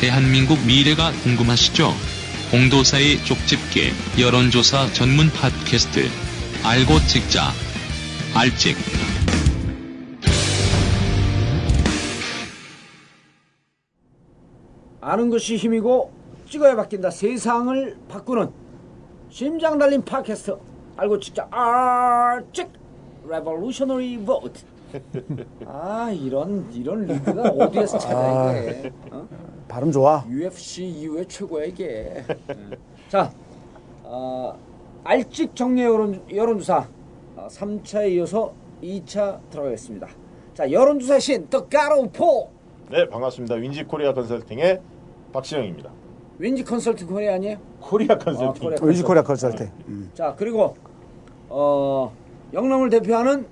대한민국 미래가 궁금하시죠? 공도사의 쪽집게 여론조사 전문 팟캐스트 알고 찍자 알찍 아는 것이 힘이고 찍어야 바뀐다. 세상을 바꾸는 심장 달린 팟캐스트 알고 찍자 아찍 레볼루셔너리 보트. 아 이런 이런 리드가 어디에서 찾아 이게 어? 발음 좋아. UFC 이후에 최고야 이게. 자, 어, 알찍 정례 여론 여론조사 어, 3차에 이어서 2차 들어가겠습니다. 자 여론조사 신 떡가로포 네, 반갑습니다. 윈지 코리아 컨설팅의 박시영입니다. 왠지 컨설팅 코리아 아니에요? 코리아 아, 컨설팅. 코리아 윈지 코리아 컨설팅. 음. 자 그리고 어 영남을 대표하는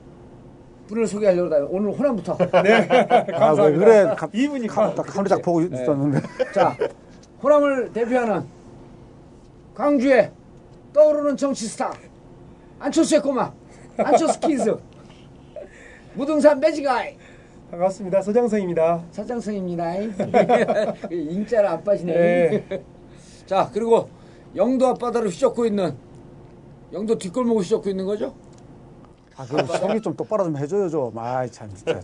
분을 소개하려고 다 오늘 호남부터. 네. 아, 왜 그래? 가, 이분이 가, 딱 하루 딱 보고 있었는데. 자 호남을 대표하는 광주의 떠오르는 정치 스타. 안철수의 꼬마. 안철수 kids 무등산 매직아이. 반갑습니다. 서장성입니다. 사장성입니다. 인자를 안 빠지네. 네. 자 그리고 영도 앞바다를 휘젓고 있는 영도 뒷골목을 휘젓고 있는 거죠 아, 그 속이 좀 똑바로 좀 해줘요, 좀. 아이, 참, 진짜.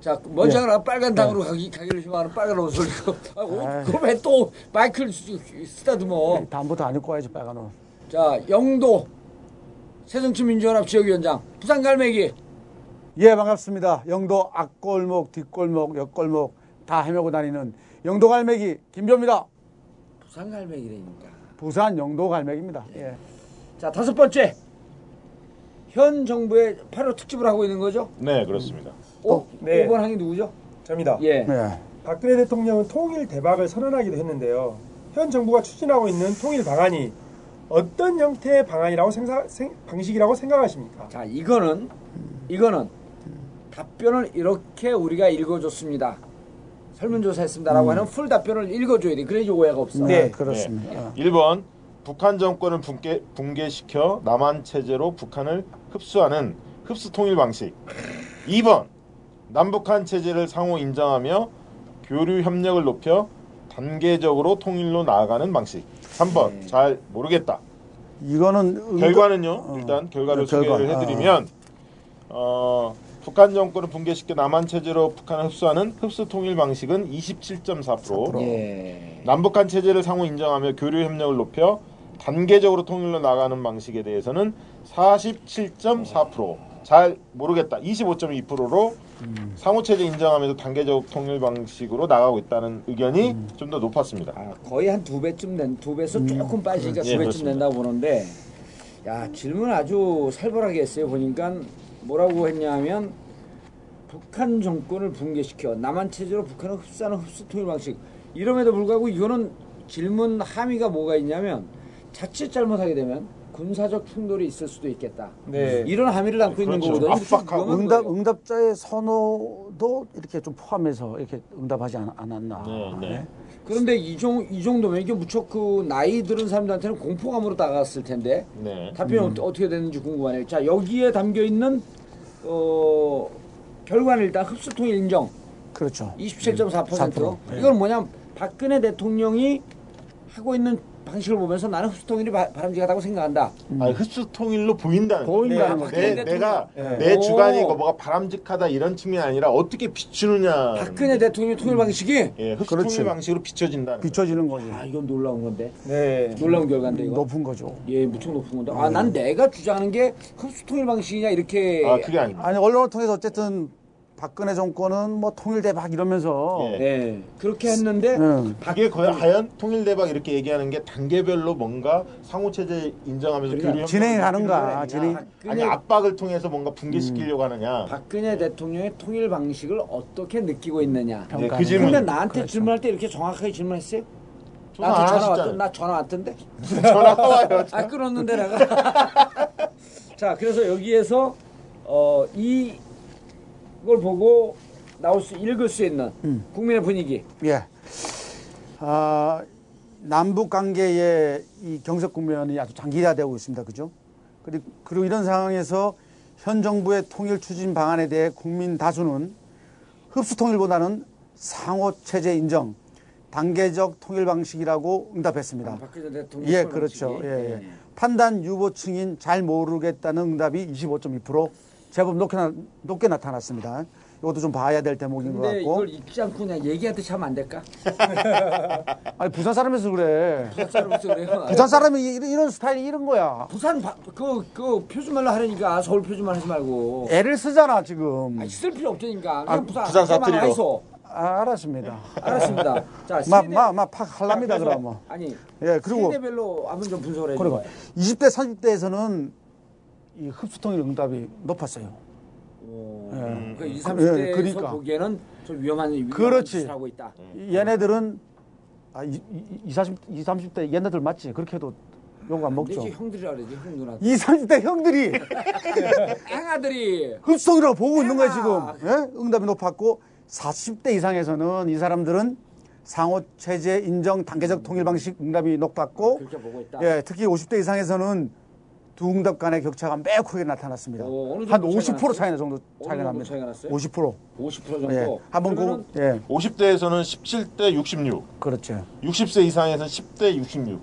자, 먼저 하나 빨간 당으로 가기, 가기를 희망하는 빨간 옷을 입고, 아, 아이. 옷, 그왜 또 마이클 쓰- 쓰다듬어. 다음부터 안 입고 와야지, 빨간 옷. 자, 영도 새정치 민주연합 지역위원장, 부산 갈매기, 예, 반갑습니다. 영도 앞골목, 뒷골목, 옆골목 다 헤매고 다니는 영도 갈매기 김조입니다. 부산 갈매기라니까. 부산 영도 갈매기입니다. 예. 자, 다섯 번째. 현 정부의 8호 특집을 하고 있는 거죠? 네, 그렇습니다. 오, 네. 5번 항이 누구죠? 접니다. 예. 네. 박근혜 대통령은 통일 대박을 선언하기도 했는데요. 현 정부가 추진하고 있는 통일 방안이 어떤 형태의 방안이라고 생각, 생, 방식이라고 생각하십니까? 자, 이거는, 이거는 답변을 이렇게 우리가 읽어줬습니다. 설문조사 했습니다라고 하는 풀 답변을 읽어줘야 돼. 그래야지 오해가 없어. 네, 네. 그렇습니다. 어. 1번 북한 정권을 붕괴, 붕괴시켜 남한 체제로 북한을 흡수하는 흡수 통일 방식. 2번 남북한 체제를 상호 인정하며 교류 협력을 높여 단계적으로 통일로 나아가는 방식. 3번 잘 모르겠다. 이거는 결과는요. 어. 일단 결과를 네, 결과. 소개를 해드리면 어, 북한 정권을 붕괴시켜 남한 체제로 북한을 흡수하는 흡수 통일 방식은 27.4%. 예. 남북한 체제를 상호 인정하며 교류 협력을 높여 단계적으로 통일로 나가는 방식에 대해서는 47.4%. 잘 모르겠다. 25.2%로 상호 체제 인정하면서 단계적 통일 방식으로 나가고 있다는 의견이 좀더 높았습니다. 아, 거의 한 두 배쯤 된, 두 배에서 조금 빠지니까 예, 두 배쯤 그렇습니다. 된다고 보는데, 야, 질문 아주 살벌하게 했어요. 보니까 뭐라고 했냐면, 북한 정권을 붕괴시켜 남한 체제로 북한을 흡수하는 흡수 통일 방식. 이럼에도 불구하고 이거는 질문 함의가 뭐가 있냐면, 자칫 잘못하게 되면 군사적 충돌이 있을 수도 있겠다. 네. 이런 함의를 담고 있는 그렇죠. 거거든요. 좀 압박하고. 응답, 거예요. 응답자의 선호도 이렇게 좀 포함해서 이렇게 응답하지 않, 않았나. 네, 네. 그런데 이, 정, 이 정도면 이게 무척 그 나이 들은 사람들한테는 공포감으로 다가갔을 텐데 네. 답변이 어- 어떻게 되는지 궁금하네요. 자 여기에 담겨 있는 어, 결과는 일단 흡수통일 인정 그렇죠. 27.4%. 4%. 이건 뭐냐 박근혜 대통령이 하고 있는 방식을 보면서 나는 흡수통일이 바, 바람직하다고 생각한다. 아니, 흡수 통일로 보인다는 보인다는 거. 거죠. 내, 내가 대통령. 내 오. 주관이 뭐가 바람직하다 이런 측면이 아니라 어떻게 비추느냐. 박근혜 대통령의 통일 방식이 예, 흡수 그렇지. 통일 방식으로 비춰진다는. 비춰지는 거지. 아 이건 놀라운 건데 네. 놀라운 결과인데 이거. 높은 거죠. 예, 무척 높은 건데. 아, 난 내가 주장하는 게 흡수통일 방식이냐 이렇게. 거. 아, 그게 아닙니다. 아니, 언론을 통해서 어쨌든 박근혜 정권은 뭐 통일 대박 이러면서 예. 네, 그렇게 했는데 응. 그게 거의 하연 통일 대박 이렇게 얘기하는 게 단계별로 뭔가 상호 체제 인정하면서 그러니까 진행이 가는가, 진행. 아니 압박을 통해서 뭔가 붕괴시키려고 하느냐. 박근혜 대통령의 통일 방식을 어떻게 느끼고 있느냐. 네, 그 질문. 근데 나한테 질문할 때 이렇게 정확하게 질문했어요? 나한테 전화 왔던. 나 전화 왔던데. 전화 와요. 아 끊었는데 내가. 자, 그래서 여기에서 어, 이 걸 보고 나올 수 읽을 수 있는 국민의 분위기. 예. 아, 남북 관계의 이 경색 국면이 아주 장기화되고 있습니다. 그죠? 그리고, 그리고 이런 상황에서 현 정부의 통일 추진 방안에 대해 국민 다수는 흡수 통일보다는 상호 체제 인정, 단계적 통일 방식이라고 응답했습니다. 박근혜 대통령 예, 그렇죠. 방식이. 예, 예. 판단 유보층인 잘 모르겠다는 응답이 25.2% 제법 높게, 나, 높게 나타났습니다. 이것도 좀 봐야 될 대목인 것 근데 같고. 이걸 읽지 않고 그냥 얘기하듯이 하면 안 될까? 아니 부산 사람에서 그래. 부산 사람으로서 그래요. 부산 사람이 이런, 이런 스타일이 이런 거야. 부산 바, 그, 그 표준말로 하려니까 서울 표준말 하지 말고. 애를 쓰잖아 지금. 아니, 쓸 필요 없다니까. 그냥 아, 부산, 부산 사투리로. 아, 알았습니다. 알았습니다. 자, 세대, 막막막팍 할랍니다 그럼 뭐. 아니, 예 그리고 세대별로 한번 좀 분석을 그리고 해줘요. 20대 30대에서는 이 흡수통일 응답이 높았어요. 예. 그 20, 예, 30대에서 그러니까. 보기에는 좀 위험한, 위험한 그렇지. 짓을 하고 있다. 얘네들은 아, 이, 이, 20, 30, 20, 30대 얘네들 맞지? 그렇게 해도 욕 안 먹죠. 형들이라 그러지, 형 누나. 20, 30대 형들이 앵아들이 흡수통이라고 보고 있는 거야. 지금. 예? 응답이 높았고 40대 이상에서는 이 사람들은 상호 체제 인정 단계적 통일 방식 응답이 높았고. 예, 특히 50대 이상에서는 두 응답 간의 격차가 매우 크게 나타났습니다. 오, 어느 한 정도 차이가 50% 차이 정도 차이가 납니다. 차이가 났어요? 50%. 50% 정도. 예. 한번 고 예. 50대에서는 17대 66, 그렇죠. 60세 이상에서는 10대 66.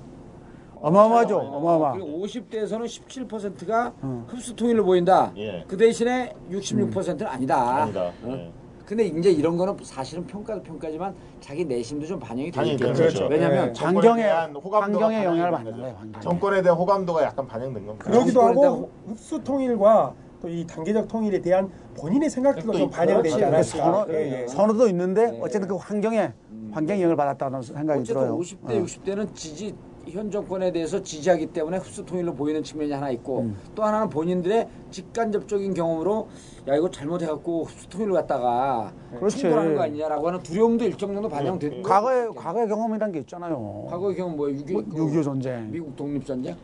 어마어마하죠. 어, 어마어마. 그리고 50대에서는 17%가 흡수 통일로 보인다. 예. 그 대신에 66%는 아니다. 아니다. 어? 예. 근데 이제 이런 거는 사실은 평가도 평가지만 자기 내심도 좀 반영이 되겠죠. 되죠. 그렇죠. 왜냐하면 예. 환경에 대한 호감도가 환경에 영향을 받는 된 거예요. 환경에. 정권에 대한 호감도가 약간 반영된 겁니다. 그러기도 하고 흡수 통일과 또 이 단계적 통일에 대한 본인의 생각들도 또좀 반영되지 그렇지. 않았을까. 선호, 예, 예. 선호도 있는데 네. 어쨌든 그 환경에 환경 영향을 받았다는 생각이 어쨌든 들어요. 50대, 어. 60대는 지지 현 정권에 대해서 지지하기 때문에 흡수 통일로 보이는 측면이 하나 있고 음. 또 하나는 본인들의 직간접적인 경험으로 야 이거 잘못해갖고 흡수 통일로 갔다가 그렇지. 충돌하는 거 아니냐라고 하는 두려움도 일정 정도 반영됐고 과거의 과거의 경험이란 게 있잖아요. 과거의 경험 뭐예요? 6.25, 뭐, 6.25 전쟁. 미국 독립 전쟁?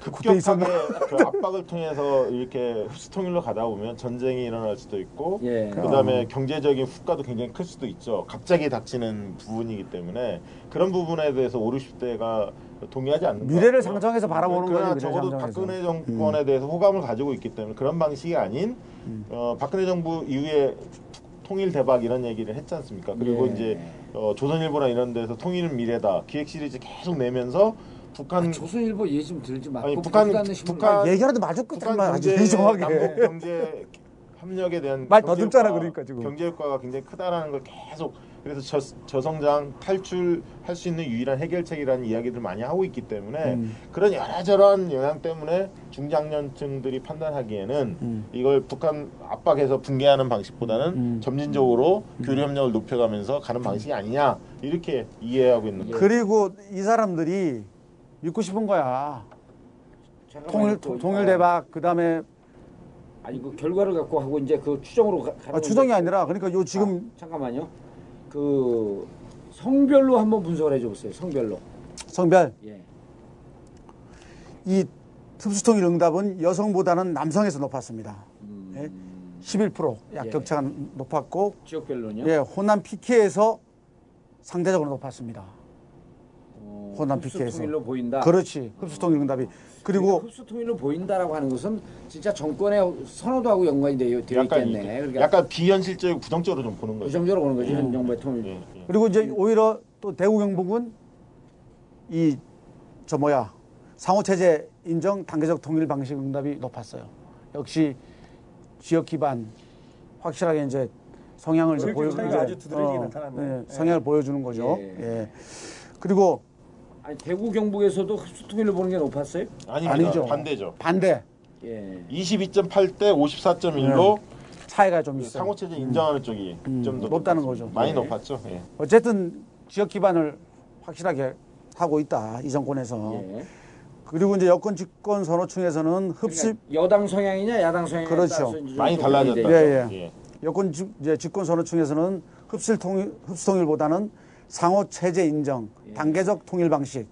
그때 있었나? 급격하게 그 압박을 통해서 이렇게 흡수 통일로 가다 보면 전쟁이 일어날 수도 있고 예. 그다음에 경제적인 후과도 굉장히 클 수도 있죠. 갑자기 닥치는 부분이기 때문에 그런 부분에 대해서 5, 60대가 동의하지 않는 것 미래를. 상정해서 바라보는 미래를 적어도 상정해서. 박근혜 정권에 대해서 호감을 가지고 있기 때문에 그런 방식이 아닌 어, 박근혜 정부 이후에 통일 대박 이런 얘기를 했지 않습니까? 그리고 예. 이제 어, 조선일보나 이런 데서 통일은 미래다 기획 시리즈 계속 내면서 북한 아, 조선일보 얘기 좀 들지 마. 아니, 그거 북한- 북한- 마주 북한 끝만 아주 정확하게. 남북 경제 협력에 대한 말 더듬잖아, 그러니까 지금. 경제 효과가 굉장히 크다라는 걸 계속 그래서 저, 저성장 탈출할 수 있는 유일한 해결책이라는 이야기들 많이 하고 있기 때문에 음. 그런 여러저런 영향 때문에 중장년층들이 판단하기에는 음. 이걸 북한 압박해서 붕괴하는 방식보다는 음. 점진적으로 교류 협력을 높여가면서 가는 방식이 아니냐 이렇게 이해하고 있는 거예요. 그리고 이 사람들이 믿고 싶은 거야. 통일 또, 통일 어, 대박 그다음에 아니 그 결과를 갖고 하고 이제 그 추정으로 가, 아, 추정이 건데. 아니라 그러니까 요 지금 아, 잠깐만요. 그 성별로 한번 분석을 해줘 보세요. 성별로. 성별 예. 이 흡수통일 응답은 여성보다는 남성에서 높았습니다. 예. 11%약 예. 격차가 높았고 지역별로는요. 예, 호남 PK에서 상대적으로 높았습니다. 어, 호남 흡수 PK에서. 통일로 보인다. 그렇지. 흡수통일 응답이 그리고 흡수 통일로 보인다라고 하는 것은 진짜 정권의 선호도하고 연관이 되어, 되어 약간 있겠네. 이게 그러니까 약간 비현실적이고 부정적으로 좀 보는 거죠. 부정적으로 보는 거지 음. 현 정부의 통일. 예, 예. 그리고 이제 오히려 또 대구 경북은 이 저 뭐야 상호 체제 인정 단계적 통일 방식 응답이 높았어요. 역시 지역 기반 확실하게 이제 성향을 이제 지역적 보여 차이가 아주 두드러지게 나타났네. 예, 성향을 보여주는 거죠. 예. 예. 그리고 아니 대구 경북에서도 흡수 통일로 보는 게 높았어요? 아닙니다. 아니죠. 반대죠. 반대 예. 22.8 대 54.1로 차이가 좀 있어요. 상호 체제 인정하는 쪽이 음, 좀더 높다는. 거죠. 많이 예. 높았죠. 예. 어쨌든 지역 기반을 확실하게 하고 있다 이 정권에서. 예. 그리고 이제 여권 집권 선호층에서는 흡습 그러니까 여당 성향이냐 야당 성향이냐 그렇죠. 많이 좀 달라졌다. 예, 있죠. 예. 여권 집, 이제 집권 선호층에서는 흡실 통일, 흡수 통일보다는 상호 체제 인정, 예. 단계적 통일 방식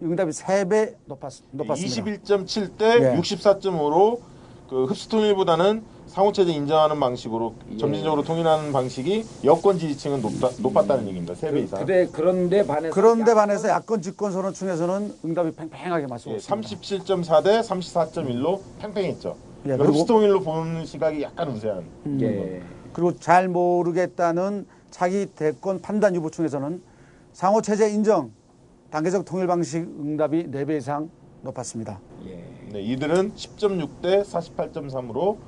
이 응답이 세배 높았, 높았습니다. 21.7대 예. 64.5로 그 흡수통일보다는 상호체제 인정하는 방식으로 예. 점진적으로 통일하는 방식이 여권 지지층은 높다, 높았다는 얘기입니다. 세배 이상. 그래 그런데 반해서 그런데 야- 반해서 야권 집권 선호층에서는 응답이 팽팽하게 맞서고 예, 있습니다. 37.4대 34.1로 팽팽했죠. 예, 흡수통일로 보는 시각이 약간 우세한. 예. 그리고 잘 모르겠다는 차기 대권 판단 유보층에서는 상호 체제 인정, 단계적 통일 방식 응답이 4배 이상 높았습니다. 예. 네, 이들은 10.6 대 48.3으로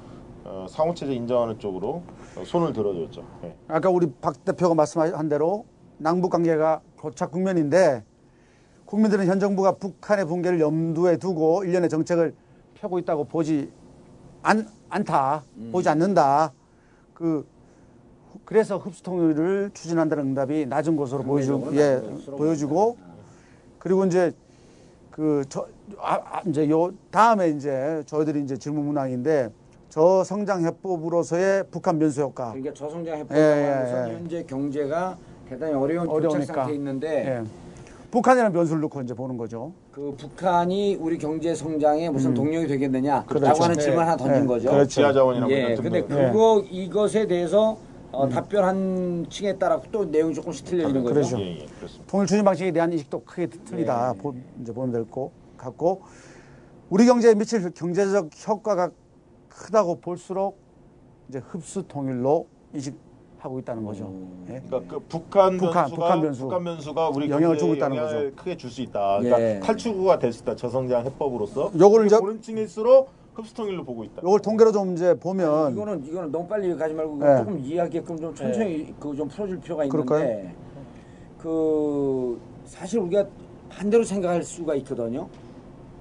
어, 상호체제 인정하는 쪽으로 어, 손을 들어줬죠. 네. 아까 우리 박 대표가 말씀한 대로 남북 관계가 고착 국면인데 국민들은 현 정부가 북한의 붕괴를 염두에 두고 일련의 정책을 펴고 있다고 보지 않, 않다, 보지 않는다. 그 그래서 흡수 통일을 추진한다는 응답이 낮은 것으로 보여주, 예, 낮은 것으로 보여주고 그리고 이제 그저 아, 아, 이제 요 다음에 이제 저희들이 이제 질문 문항인데 저성장 해법으로서의 북한 변수 효과. 그러니까 저성장 예, 해법이라고 예, 하면서 예. 현재 경제가 대단히 어려운 교착 어려우니까. 상태에 있는데 예. 북한이라는 변수를 놓고 이제 보는 거죠. 그 북한이 우리 경제 성장에 무슨 동력이 되겠느냐라고 그렇죠. 하는 네. 질문 하나 던진 네. 거죠. 그렇죠. 지하 자원이나 예, 뭐 근데 이런 등등. 그거 이것에 대해서 어, 답변 한 층에 따라 또 내용이 조금씩 틀려지는 거죠. 그렇죠. 예, 예, 그렇습니다. 통일 추진 방식에 대한 인식도 크게 틀리다. 네. 보, 이제 보면 될 것 같고 우리 경제에 미칠 경제적 효과가 크다고 볼수록 이제 흡수 통일로 인식하고 있다는 거죠. 예. 그러니까 그 북한, 북한, 변수가 북한 변수. 북한 변수가 우리 영향을 주고 있다는 영향을 크게 줄 수 있다. 그러니까 예. 탈출구가 될 수 있다. 저성장 해법으로서. 요거를 이제- 보는 층일수록 흡수 통일로 보고 있다. 요걸 통계로 좀 이제 보면 이거는 이거는 너무 빨리 가지 말고 네. 조금 이해하게끔 좀 천천히 그좀 풀어줄 필요가 있는데 그럴까요? 그 사실 우리가 반대로 생각할 수가 있거든요.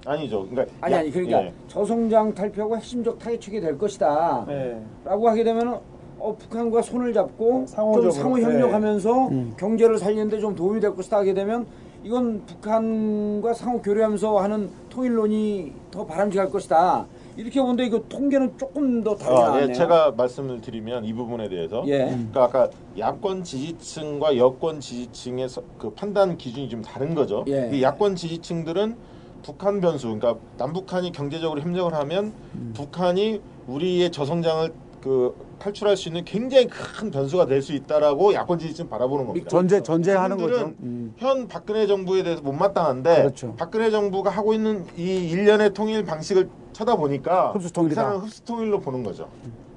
아니죠. 그러니까 아니 야- 아니 그러니까 예. 저성장 탈피하고 핵심적 타겟축이 될 것이다. 네. 라고 하게 되면은 어, 북한과 손을 잡고 상호적으로, 좀 상호 협력하면서 음. 경제를 살리는데 좀 도움이 될 것이다 하게 되면 이건 북한과 상호 교류하면서 하는 통일론이 더 바람직할 것이다. 이렇게 보는데 이거 통계는 조금 더 다르지 아, 않나요? 예, 제가 말씀을 드리면 이 부분에 대해서 예. 그러니까 아까 야권 지지층과 여권 지지층의 서- 그 판단 기준이 좀 다른 거죠. 예. 이 야권 지지층들은 북한 변수, 그러니까 남북한이 경제적으로 협력을 하면 북한이 우리의 저성장을 그 탈출할 수 있는 굉장히 큰 변수가 될 수 있다라고 야권 지지층 바라보는 겁니다. 전제 전제하는 거죠. 음. 현 박근혜 정부에 대해서 못마땅한데 그렇죠. 박근혜 정부가 하고 있는 이 일련의 통일 방식을 쳐다보니까 흡수 통일이다. 이 사람은 흡수 통일로 보는 거죠.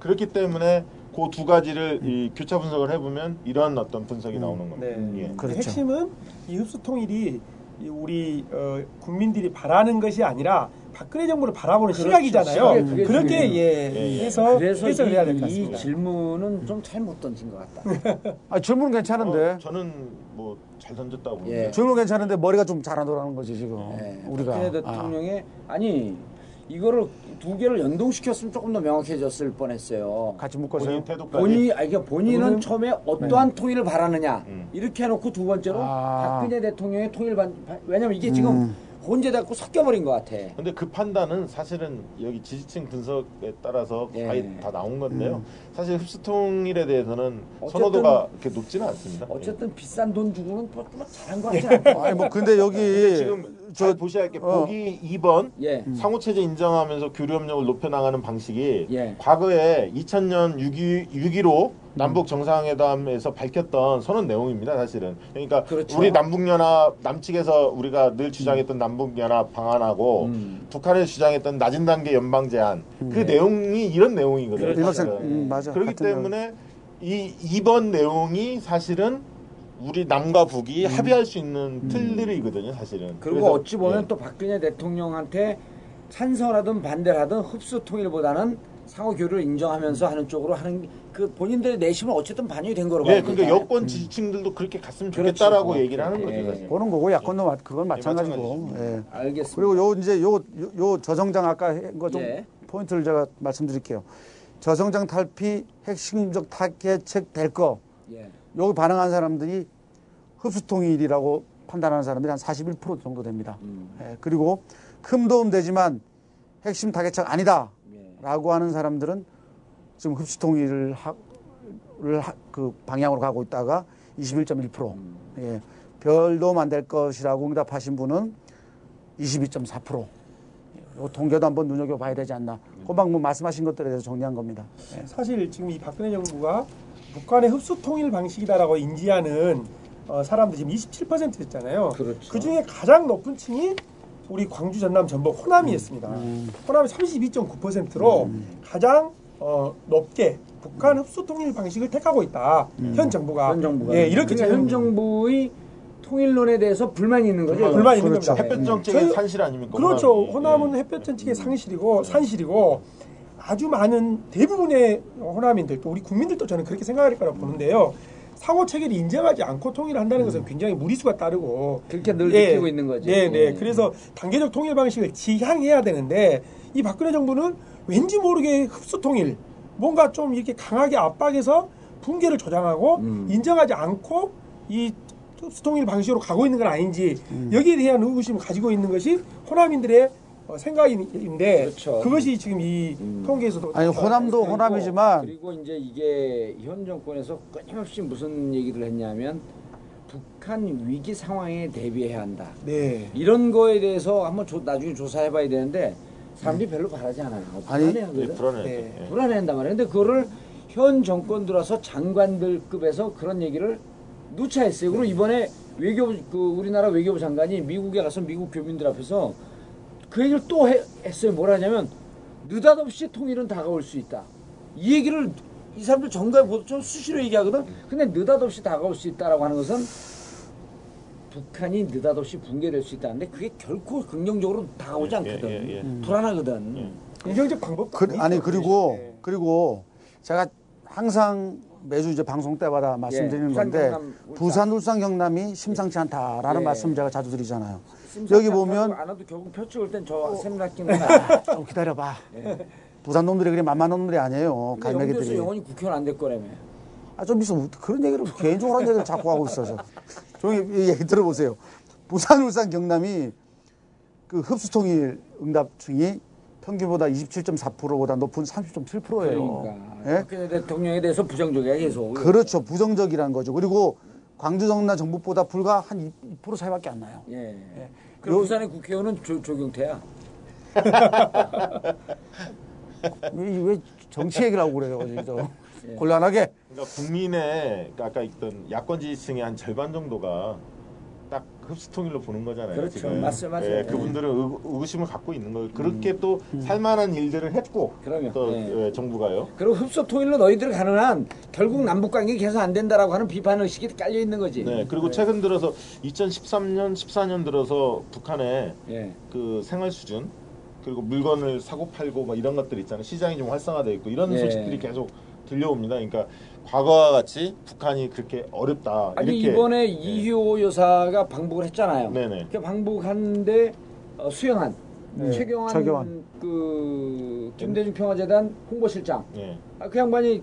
그렇기 때문에 그 두 가지를 이 교차 분석을 해보면 이런 어떤 분석이 나오는 겁니다. 네. 예. 그렇죠. 핵심은 이 흡수 통일이 이 우리 어, 국민들이 바라는 것이 아니라 박근혜 정부를 바라보는 그렇죠. 시각이잖아요. 그게 그렇게. 예, 예, 예. 해서 그래서 해석을 해야 될것 이, 이 같습니다. 질문은 좀 잘 못 던진 것 같다. 아, 질문은 괜찮은데 어, 저는 뭐 잘 던졌다고 예. 질문 괜찮은데 머리가 좀 잘 안 돌아가는 거지 지금 네, 우리가. 박근혜 아. 대통령의 아. 니 이거를 두 개를 연동시켰으면 조금 더 명확해졌을 뻔했어요. 같이 묶어서 본인 태도까지 본인 아니 그러니까 본인은 처음에 어떠한 통일을 바라느냐 음. 이렇게 해놓고 두 번째로 아. 박근혜 대통령의 통일 반 반- 왜냐면 이게 지금 음. 혼재돼갖고 섞여버린 것 같아. 근데 그 판단은 사실은 여기 지지층 분석에 따라서 예. 거의 다 나온 건데요. 사실 흡수 통일에 대해서는 어쨌든- 선호도가 그렇게 높지는 않습니다. 어쨌든 비싼 돈 주고는 뭐좀 잘한 것 같지 않아? 아니 뭐 근데 여기 예. 지금 저잘 보셔야 할게 어. 보기 2번 예. 상호 체제 인정하면서 교류 협력을 높여 나가는 방식이 예. 과거에 2000년 6.2, 6.15 남북 정상회담에서 밝혔던 선언 내용입니다, 사실은. 그러니까 그렇죠. 우리 남북연합 남측에서 우리가 늘 주장했던 남북연합 방안하고 음. 북한에서 주장했던 낮은 단계 연방 제한 그 내용이 이런 내용이거든요. 그렇죠. 사실은. 음, 맞아. 그렇기. 때문에 이 이번 내용이 사실은 우리 남과 북이 합의할 수 있는 틀들이거든요, 사실은. 그리고 그래서, 어찌 보면 예. 또 박근혜 대통령한테 찬성하든 반대를 하든 흡수 통일보다는 상호 교류를 인정하면서 하는 쪽으로 하는 그 본인들의 내심은 어쨌든 반영이 된 거로 예, 봐요. 그러니까 여권 지지층들도 그렇게 갔으면 그렇죠. 좋겠다라고 어, 얘기를 하는 거죠, 예. 보는 거고 야권도 마- 그건 마찬가지고. 마찬가지죠. 예. 알겠습니다. 그리고 요 이제 요 요 저성장 아까 한 거좀 예. 포인트를 제가 말씀드릴게요. 저성장 탈피 핵심적 타겟책 될 거. 예. 여기 반응한 사람들이 흡수 통일이라고 판단하는 사람들이 한 41% 정도 됩니다. 음. 예, 그리고 큰 도움 되지만 핵심 타겟책 아니다 라고 예. 하는 사람들은 지금 흡수 통일을 하, 를 하- 그 방향으로 가고 있다가 21.1%. 음. 예. 별 도움 안될 것이라고 응답하신 분은 22.4%. 요 통계도 한번 눈여겨봐야 되지 않나. 금방 뭐 말씀하신 것들에 대해서 정리한 겁니다. 예. 사실 지금 이 박근혜 정부가 북한의 흡수 통일 방식이다라고 인지하는 어, 사람들이 지금 27%였잖아요. 그렇죠. 중에 가장 높은 층이 우리 광주, 전남, 전북, 호남이었습니다. 음. 호남이 32.9%로 가장 어, 높게 북한 흡수 통일 방식을 택하고 있다. 현 정부가. 현 정부가 예, 이렇게 그러니까 지금 현 정부의 통일론에 대해서 불만이 있는 거죠. 불만- 불만이 있는 그렇죠. 겁니다. 햇볕 정책의 저희- 산실 아닙니까? 그렇죠. 호남이. 호남은 예. 햇볕 정책의 상실이고 산실이고 아주 많은 대부분의 호남인들 또 우리 국민들도 저는 그렇게 생각할 거라고 보는데요. 상호 체계를 인정하지 않고 통일한다는 것은 굉장히 무리수가 따르고 그렇게 늘 예. 느끼고 있는 거지. 네, 네. 예. 그래서 단계적 통일 방식을 지향해야 되는데 이 박근혜 정부는 왠지 모르게 흡수 통일 뭔가 좀 이렇게 강하게 압박해서 붕괴를 조장하고 음. 인정하지 않고 이 흡수 통일 방식으로 가고 있는 건 아닌지 음. 여기에 대한 의구심을 가지고 있는 것이 호남인들의 어, 생각인데 그렇죠. 것이 지금 이 음. 통계에서도 아니 호남도 호남이지만 그리고 이제 이게 현 정권에서 끊임없이 무슨 얘기를 했냐면 북한 위기 상황에 대비해야 한다. 네. 이런 거에 대해서 한번 조- 나중에 조사해봐야 되는데 사람들이 별로 바라지 않아요. 예, 불안해하거든. 불안해. 네. 예. 불안해한단 말이에요. 근데 그거를 현 정권 들어서 장관들급에서 그런 얘기를 누차 했어요. 그리고 이번에 외교부 그 우리나라 외교부 장관이 미국에 가서 미국 교민들 앞에서 그 얘기를 또 해- 했어요. 뭐라냐면 느닷없이 통일은 다가올 수 있다. 이 얘기를 이 사람들 정가에 보도처럼 수시로 얘기하거든. 근데 느닷없이 다가올 수 있다라고 하는 것은 북한이 느닷없이 붕괴될 수 있다는데 그게 결코 긍정적으로 다가오지 예, 않거든. 예, 예. 불안하거든. 예. 긍정적 방법도 그. 아니 그리고 네. 그리고 제가 항상 매주 이제 방송 때마다 말씀드리는 부산, 건데 경남, 울산. 부산 울산 경남이 심상치 않다라는 예. 말씀 제가 자주 드리잖아요. 여기 보면 안 와도 결국 표 찍을 땐저 샘낚기는 나. 좀 기다려봐. 부산 놈들이 그래 만만 놈들이 아니에요. 갈매기들이. 영원히 국회의원 안 될 거라며. 아 좀 있어 그런 얘기를 개인적으로 하는 얘기를 자꾸 하고 있어서 조용히 이 얘기 들어보세요. 부산 울산 경남이 그 흡수통일 응답층이 평균보다 27.4%보다 높은 30.7%예요. 그러니까 예? 대통령에 대해서 부정적이야 계속. 그렇죠. 부정적이라는 거죠. 그리고 광주 정나 정북보다 불과 한 2% 차이밖에 안 나요. 예. 그 부산의 국회의원은 조, 조경태야. 왜, 왜 정치 얘기를 하고 그래요, 진짜. 예. 곤란하게. 그러니까 국민의 그러니까 아까 있던 야권 지지층의 한 절반 정도가 딱 흡수 통일로 보는 거잖아요. 그렇죠. 지금. 맞아요, 맞아요. 예, 그분들은 의, 의구심을 갖고 있는 거예요. 그렇게 또 살만한 일들을 했고 그럼요. 또 예. 예, 정부가요. 그리고 흡수 통일로 너희들 가는 한 결국 남북 관계 개선 안 된다라고 하는 비판 의식이 깔려 있는 거지. 네. 그리고 최근 들어서 2013년 14년 들어서 북한의 예. 그 생활 수준 그리고 물건을 사고 팔고 뭐 이런 것들 있잖아요. 시장이 좀 활성화돼 있고 이런 예. 소식들이 계속 들려옵니다. 그러니까 과거와 같이 북한이 그렇게 어렵다 아니 이렇게 이번에 예. 이효 여사가 방북을 했잖아요. 네네. 그 방북하는데 어, 수영한 네, 최경환 최경환. 그 김대중 평화재단 홍보실장 예. 아, 그 양반이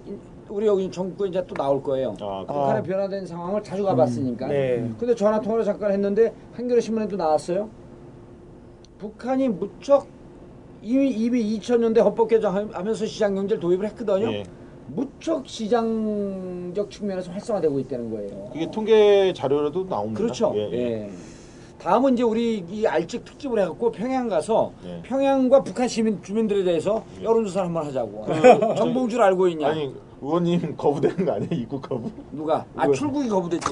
우리 여기 정부에 이제 또 나올 거예요. 아, 그- 북한의 변화된 상황을 자주 가봤으니까. 네. 근데 전화 통화를 잠깐 했는데 한겨레 신문에도 나왔어요. 북한이 무척 이미 이미 2000년대 헌법 개정하면서 시장 경제를 도입을 했거든요. 예. 무척 시장적 측면에서 활성화되고 있다는 거예요. 그게 통계 자료로도 나옵니다. 그렇죠. 예, 예. 예. 다음은 이제 우리 이 알직 특집을 해갖고 평양 가서 예. 평양과 북한 시민 주민들에 대해서 여론조사를 한번 하자고. 정봉줄 알고 있냐? 아니 의원님 거부되는 거 아니에요? 입국 거부? 누가? 아 출국이 거부됐지.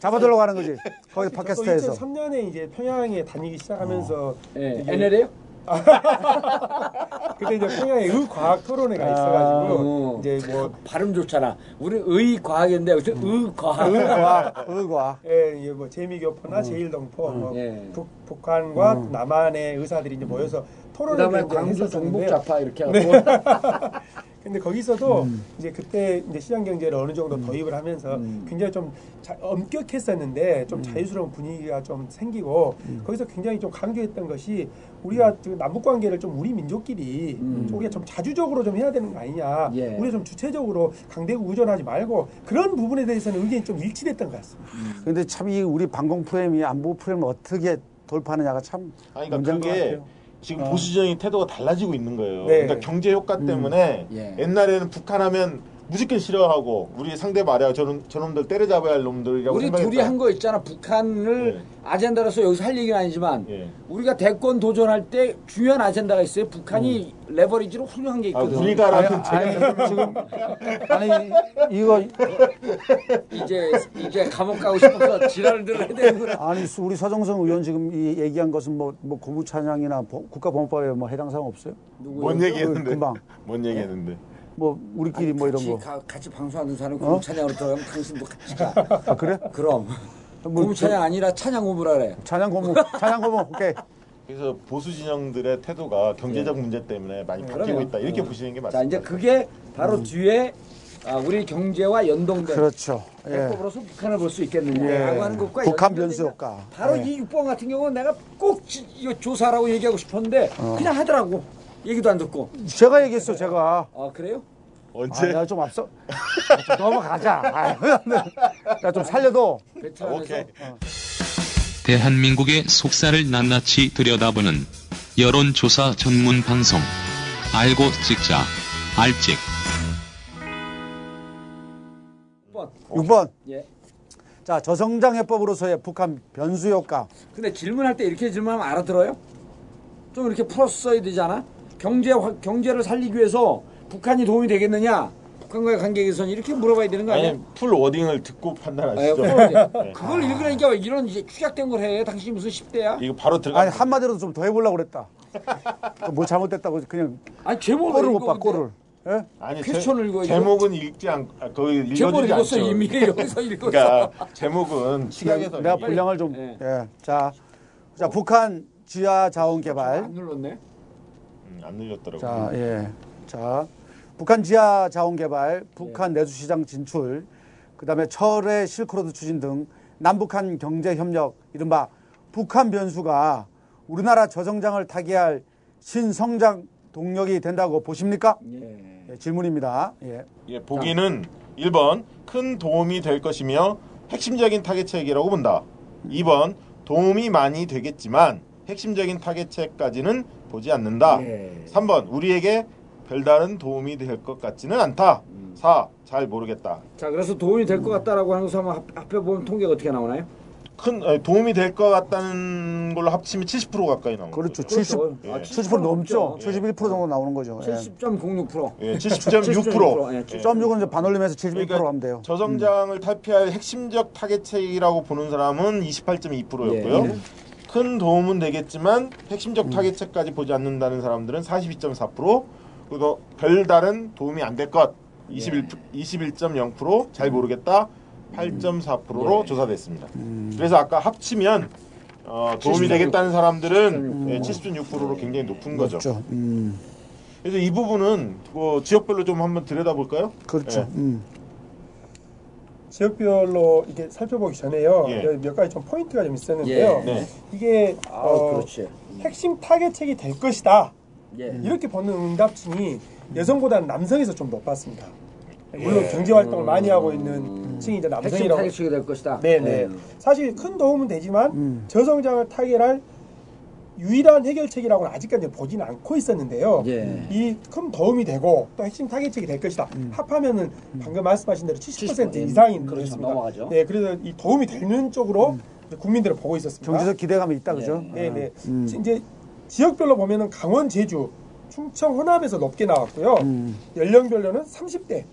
잡아들러 가는 거지. 거기 팟캐스트에서. 2003년에 이제 평양에 다니기 시작하면서 예. 이게 NL에요? 그때 이제 평양에 의과학 토론회가 있어가지고 어. 이제 뭐 발음 좋잖아. 우리 의과학인데 여기서 의과학. 의과, 의과. 예, 이게 뭐 재미교포나 제일동포, 뭐 예. 북, 북한과 남한의 의사들이 이제 모여서 토론을 그다음에 광주. 종북좌파 이렇게 하고. 근데 거기서도 음. 이제 그때 이제 시장 경제를 어느 정도 도입을 하면서 음. 굉장히 좀 자- 엄격했었는데 좀 자유스러운 분위기가 좀 생기고 음. 거기서 굉장히 좀 강조했던 것이 우리가 그 남북 관계를 좀 우리 민족끼리 음. 좀 우리가 좀 자주적으로 좀 해야 되는 거 아니냐. 예. 우리가 좀 주체적으로 강대국 의존하지 말고 그런 부분에 대해서는 의견이 좀 일치됐던 것 같습니다. 근데 참이 우리 방공 프레임이 안보 프레임을 어떻게 돌파하느냐가 참 아니 그러니까 문제인 것 그게 같아요. 지금 보수적인 태도가 달라지고 있는 거예요. 네. 그러니까 경제 효과 때문에 예. 옛날에는 북한 하면 무조건 싫어하고 우리 상대 말이야 저런 저놈들 때려잡아야 할 놈들이라고 우리 생각했다. 둘이 한 거 있잖아. 북한을 예. 아젠다로서 여기서 할 얘기는 아니지만 예. 우리가 대권 도전할 때 중요한 아젠다가 있어요. 북한이 레버리지로 훌륭한 게 아, 있거든. 우리가라는 아니, 아니, 지금 아니 이거 이제 이제 감옥 가고 싶어서 지랄을 해야 되는구나. 아니 수- 우리 서정성 의원 지금 이 얘기한 것은 뭐, 뭐 고무 찬양이나 보- 국가보안법에 뭐 해당 사항 없어요? 뭔 얘기했는데? 금방. 뭔 얘기했는데? 뭐 우리끼리 뭐 이런 같이, 거. 가- 같이 방송하는 사람 고무 찬양으로 들어가면 당신도 같이 가. 아 그래? 그럼 뭐 고무 찬양 아니라 찬양 고무라 그래. 찬양 고무, 찬양 고무, 오케이. 그래서 보수 진영들의 태도가 경제적 문제 때문에 많이 바뀌고 그럼요. 있다 이렇게 어. 보시는 게자 맞습니다. 이제 그게 바로 뒤에 아, 우리 경제와 연동된 그렇죠. 예. 해법으로서 북한을 볼 수 있겠느냐라고 예. 하는 것과 북한 연결되면 변수 효과. 바로 예. 이 6번 같은 경우는 내가 꼭 지- 이거 조사라고 얘기하고 싶었는데 어. 그냥 하더라고. 얘기도 안 듣고. 제가 얘기했어, 제가. 아 그래요? 언제? 아, 나좀 앞서. 좀 넘어가자. 나좀 살려도. 베트남에서 오케이. 대한민국의 속살을 낱낱이 들여다보는 여론조사 전문 방송. 알고 찍자. 알찍. 6번. 6번. 예. 자, 저성장 해법으로서의 북한 변수 효과. 근데 질문할 때 이렇게 질문하면 알아들어요? 좀 이렇게 풀었어야 되잖아. 경제 확- 경제를 살리기 위해서 북한이 도움이 되겠느냐? 북한과의 관계 개선 이렇게 물어봐야 되는 거 아니야? 아니 full wording을 듣고 아, 판단하시죠. 돼. 네. 그걸 읽으니까 왜 이런 이제 축약된 걸 해. 당신이 무슨 10대야? 이거 바로 들어가. 아니, 한마디로 좀 더 해보려고 그랬다. 뭐 잘못됐다고 그냥 아니 제목을 꼴을 못 읽어, 봐. 꼴을. 예? 아니 question을 읽어야죠. 제목은 읽지 않 아, 읽어주지 읽었어 않죠. 이미 여기서 읽었어. 그러니까 제목은 시각에서 내가. 분량을 좀. 예. 예. 자, 자, 북한 지하 자원 개발. 안 눌렀네. 음, 안 늘렸더라고. 자, 예. 자, 북한 지하 자원 개발, 북한 내수 시장 진출, 그다음에 철의 실크로드 추진 등 남북한 경제 협력, 이른바 북한 변수가 우리나라 저성장을 타개할 신성장 동력이 된다고 보십니까? 예. 예, 질문입니다. 예. 예, 보기는 1번 큰 도움이 될 것이며 핵심적인 타개책이라고 본다. 2번 도움이 많이 되겠지만 핵심적인 타개책까지는 보지 않는다. 예. 3번 우리에게 별다른 도움이 될 것 같지는 않다. 4. 잘 모르겠다. 자 그래서 도움이 될 것 같다라고 하는 것을 한번 합- 앞에 보면 통계가 어떻게 나오나요? 큰 아니, 도움이 될 것 같다는 걸로 합치면 70% 가까이 나오는 그렇죠. 거죠. 70, 그렇죠. 예. 아, 70% 넘죠. 예. 71% 정도 나오는 거죠. 예. 70.06%. 예, 70.6%. 예, 7.6은 이제 반올림해서 71% 그러니까 하면 돼요. 저성장을 탈피할 핵심적 타개책이라고 보는 사람은 28.2%였고요. 예. 큰 도움은 되겠지만 핵심적 음. 타개책까지 보지 않는다는 사람들은 42.4%, 그리고 별다른 도움이 안 될 것 21, 21.0%잘 모르겠다 8.4%로 예. 조사됐습니다. 음. 그래서 아까 합치면 어, 도움이 76. 되겠다는 사람들은 예, 76%로 굉장히 높은 거죠. 음, 그래서 이 부분은 뭐 지역별로 좀 한번 들여다볼까요? 그렇죠. 예. 음. 지역별로 이게 살펴보기 전에요. 예. 몇 가지 좀 포인트가 좀 있었는데요. 예. 네. 이게 아 어, 그렇지. 핵심 타개책이 될 것이다. 예. 이렇게 보는 응답층이 여성보다는 남성에서 좀 높았습니다. 물론 경제 활동을 많이 하고 있는 층이 이제 음. 핵심 남성이라고. 타개책이 될 것이다. 네네. 음. 사실 큰 도움은 되지만 음. 저성장을 타개할 유일한 해결책이라고는 아직까지 보지는 않고 있었는데요. 예. 이큰 도움이 되고 또 핵심 타겟책이 될 것이다. 합하면은 방금 말씀하신 대로 70% 70% 이상인 그렇죠. 거였습니다. 넘어가죠. 네, 그래서 이 도움이 되는 쪽으로 이제 국민들을 보고 있었습니다. 경제적 기대감이 있다, 그죠? 예. 네, 네. 음. 이제 지역별로 보면은 강원, 제주, 충청, 호남에서 높게 나왔고요. 음. 연령별로는 30대가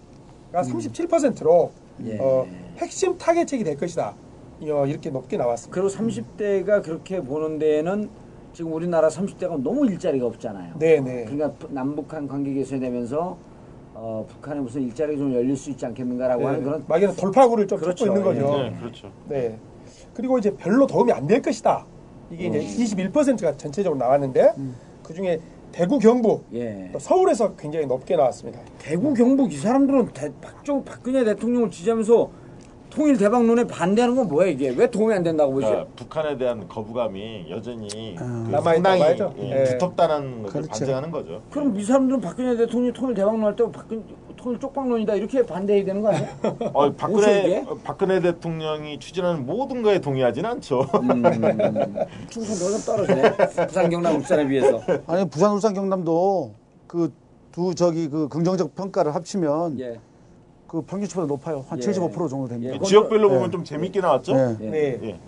37%로 예. 어, 핵심 타겟책이 될 것이다. 어, 이렇게 높게 나왔습니다. 그리고 30대가 그렇게 보는 데에는 지금 우리나라 30대가 너무 일자리가 없잖아요. 네, 네. 그러니까 남북한 관계 개선되면서 어, 북한에 무슨 일자리가 좀 열릴 수 있지 않겠는가라고 하는 그런 막에는 돌파구를 좀 그렇죠. 찾고 있는 거죠. 네, 그렇죠. 네. 그리고 이제 별로 도움이 안 될 것이다. 이게 음. 이제 21%가 전체적으로 나왔는데 그 중에 대구, 경북, 예. 또 서울에서 굉장히 높게 나왔습니다. 대구 경북 이 사람들은 대, 박정 박근혜 대통령을 지지하면서 통일 대박론에 반대하는 건 뭐야 이게 왜 도움이 안 된다고 보죠? 그러니까 북한에 대한 거부감이 여전히 그 남아있다고 상당히 하죠. 예, 예. 두텁다는 것을 그렇죠. 반증하는 거죠. 그럼 이 사람들은 박근혜 대통령이 통일 대박론 할 때 박근 통일 쪽방론이다 이렇게 반대해야 되는 거 아니야? 어, 박근혜 박근혜 대통령이 추진하는 모든 거에 동의하지는 않죠. 음, 충성도가 좀 떨어지네. 부산 경남 울산에 비해서. 아니 부산 울산 경남도 그 두 저기 그 긍정적 평가를 합치면 예. 그 평균치보다 높아요. 한 예. 75% 정도 됩니다. 예. 지역별로 네. 보면 좀 재밌게 나왔죠. 예. 예. 네. 예.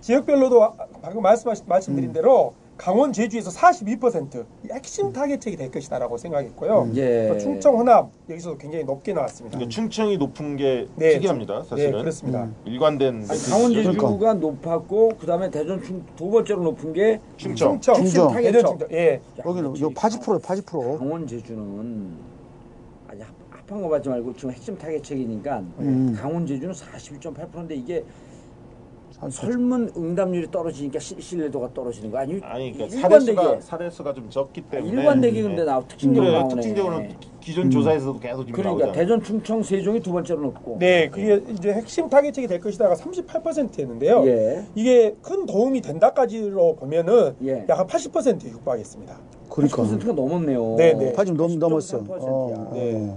지역별로도 아- 방금 말씀하신 말씀드린 대로 강원 제주에서 42%이 핵심 타개책이 될 것이다라고 생각했고요. 예. 또 충청 호남 여기서도 굉장히 높게 나왔습니다. 그러니까 충청이 높은 게 네, 특이합니다. 네, 사실은 그렇습니다. 일관된 아니. 강원 그러니까. 제주가 높았고 그다음에 대전 충, 두 번째로 높은 게 충청. 충청, 충청. 타겟 대전 쪽. 충청, 예, 여기는. 요 80%예요. 80%. 강원 제주는 합한 거 받지 말고 지금 핵심 타겟책이니까 음. 강원 제주는 41.8%인데 이게 설문 응답률이 떨어지니까 시- 신뢰도가 떨어지는 거 아니? 아니 그러니까 사례수가 사례수가 좀 적기 때문에 일관되게 근데 네. 나 특징적으로 그래. 특징적으로 기존 조사에서도 계속 지금 그러니까 나오잖아요. 대전 충청 세종이 두 번째로 높고 네, 그게 이제 핵심 타겟책이 될 것이다가 38%였는데요. 예. 이게 큰 도움이 된다까지로 보면은 예. 약한 80%에 육박했습니다. 그러니까. 80%가 넘었네요. 네, 네. 80 넘, 넘었어. 80.3%야. 어, 네.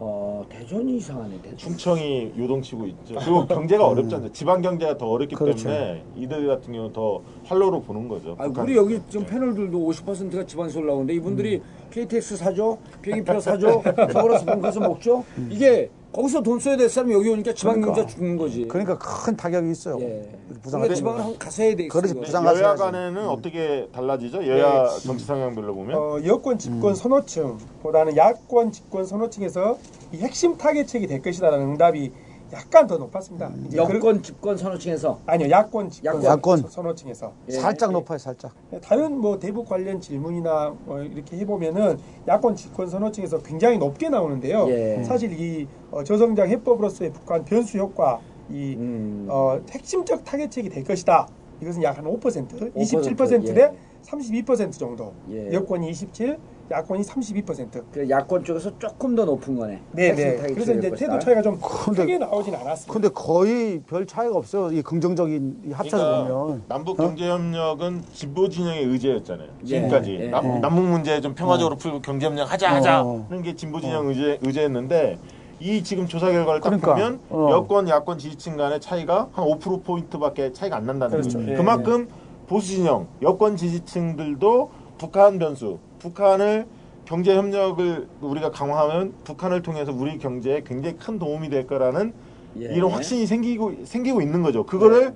어, 대전이 이상하네. 대전. 충청이 요동치고 있죠. 그리고 경제가 어렵잖아요. 지방 경제가 더 어렵기 음. 그렇죠. 때문에 이들 같은 경우는 더 활로로 보는 거죠. 아, 북한. 우리 여기 지금 패널들도 50%가 지방에서 올라오는데 이분들이 음. KTX 사죠, 비행기표 사죠, 서울에서 본 가서 먹죠. 이게 거기서 돈 써야 될 사람이 여기 오니까 지방 경제 죽는 거지. 그러니까 큰 타격이 있어요. 예. 부상 그러니까 지방을 한번 가서 해야 돼. 그렇지, 이거. 부상 여야. 간에는 어떻게 달라지죠? 여야 네. 정치 성향별로 보면 어, 여권 집권 선호층보다는 야권 집권 선호층에서 이 핵심 타겟책이 될 것이다라는 응답이 약간 더 높았습니다. 이제 그런- 여권 집권 선호층에서 아니요 야권 집권 야권. 선호층에서 예. 살짝 높아요, 살짝. 다른 뭐 대북 관련 질문이나 뭐 이렇게 해보면은 야권 집권 선호층에서 굉장히 높게 나오는데요. 예. 사실 이 어, 저성장 해법으로서의 북한 변수 효과 이 음. 어, 핵심적 타겟책이 될 것이다. 이것은 약 한 5%, 5%, 27%대 예. 32% 정도. 예. 여권이 27, 야권이 32%. 그 야권 쪽에서 조금 더 높은 거네. 네, 네. 그래서 이제 것이다. 태도 차이가 좀 근데- 크게 나오진 않았습니다. 근데 거의 별 차이가 없어요. 이 긍정적인 이 합쳐서 그러니까 보면. 남북 경제 협력은 진보 진영의 의제였잖아요. 예, 지금까지 예. 남, 어. 남북 문제 좀 평화적으로 풀고 경제 협력 하자 하자 어. 하는 게 진보 진영 의제 의제였는데 이 지금 조사 결과를 딱 그러니까, 보면 어. 여권 야권 지지층 간의 차이가 한 5% 포인트밖에 차이가 안 난다는 그렇죠. 거죠. 예, 그만큼 보수 진영 여권 지지층들도 북한 변수, 북한을 경제 협력을 우리가 강화하면 북한을 통해서 우리 경제에 굉장히 큰 도움이 될 거라는 예. 이런 확신이 생기고 생기고 있는 거죠. 그거를 네.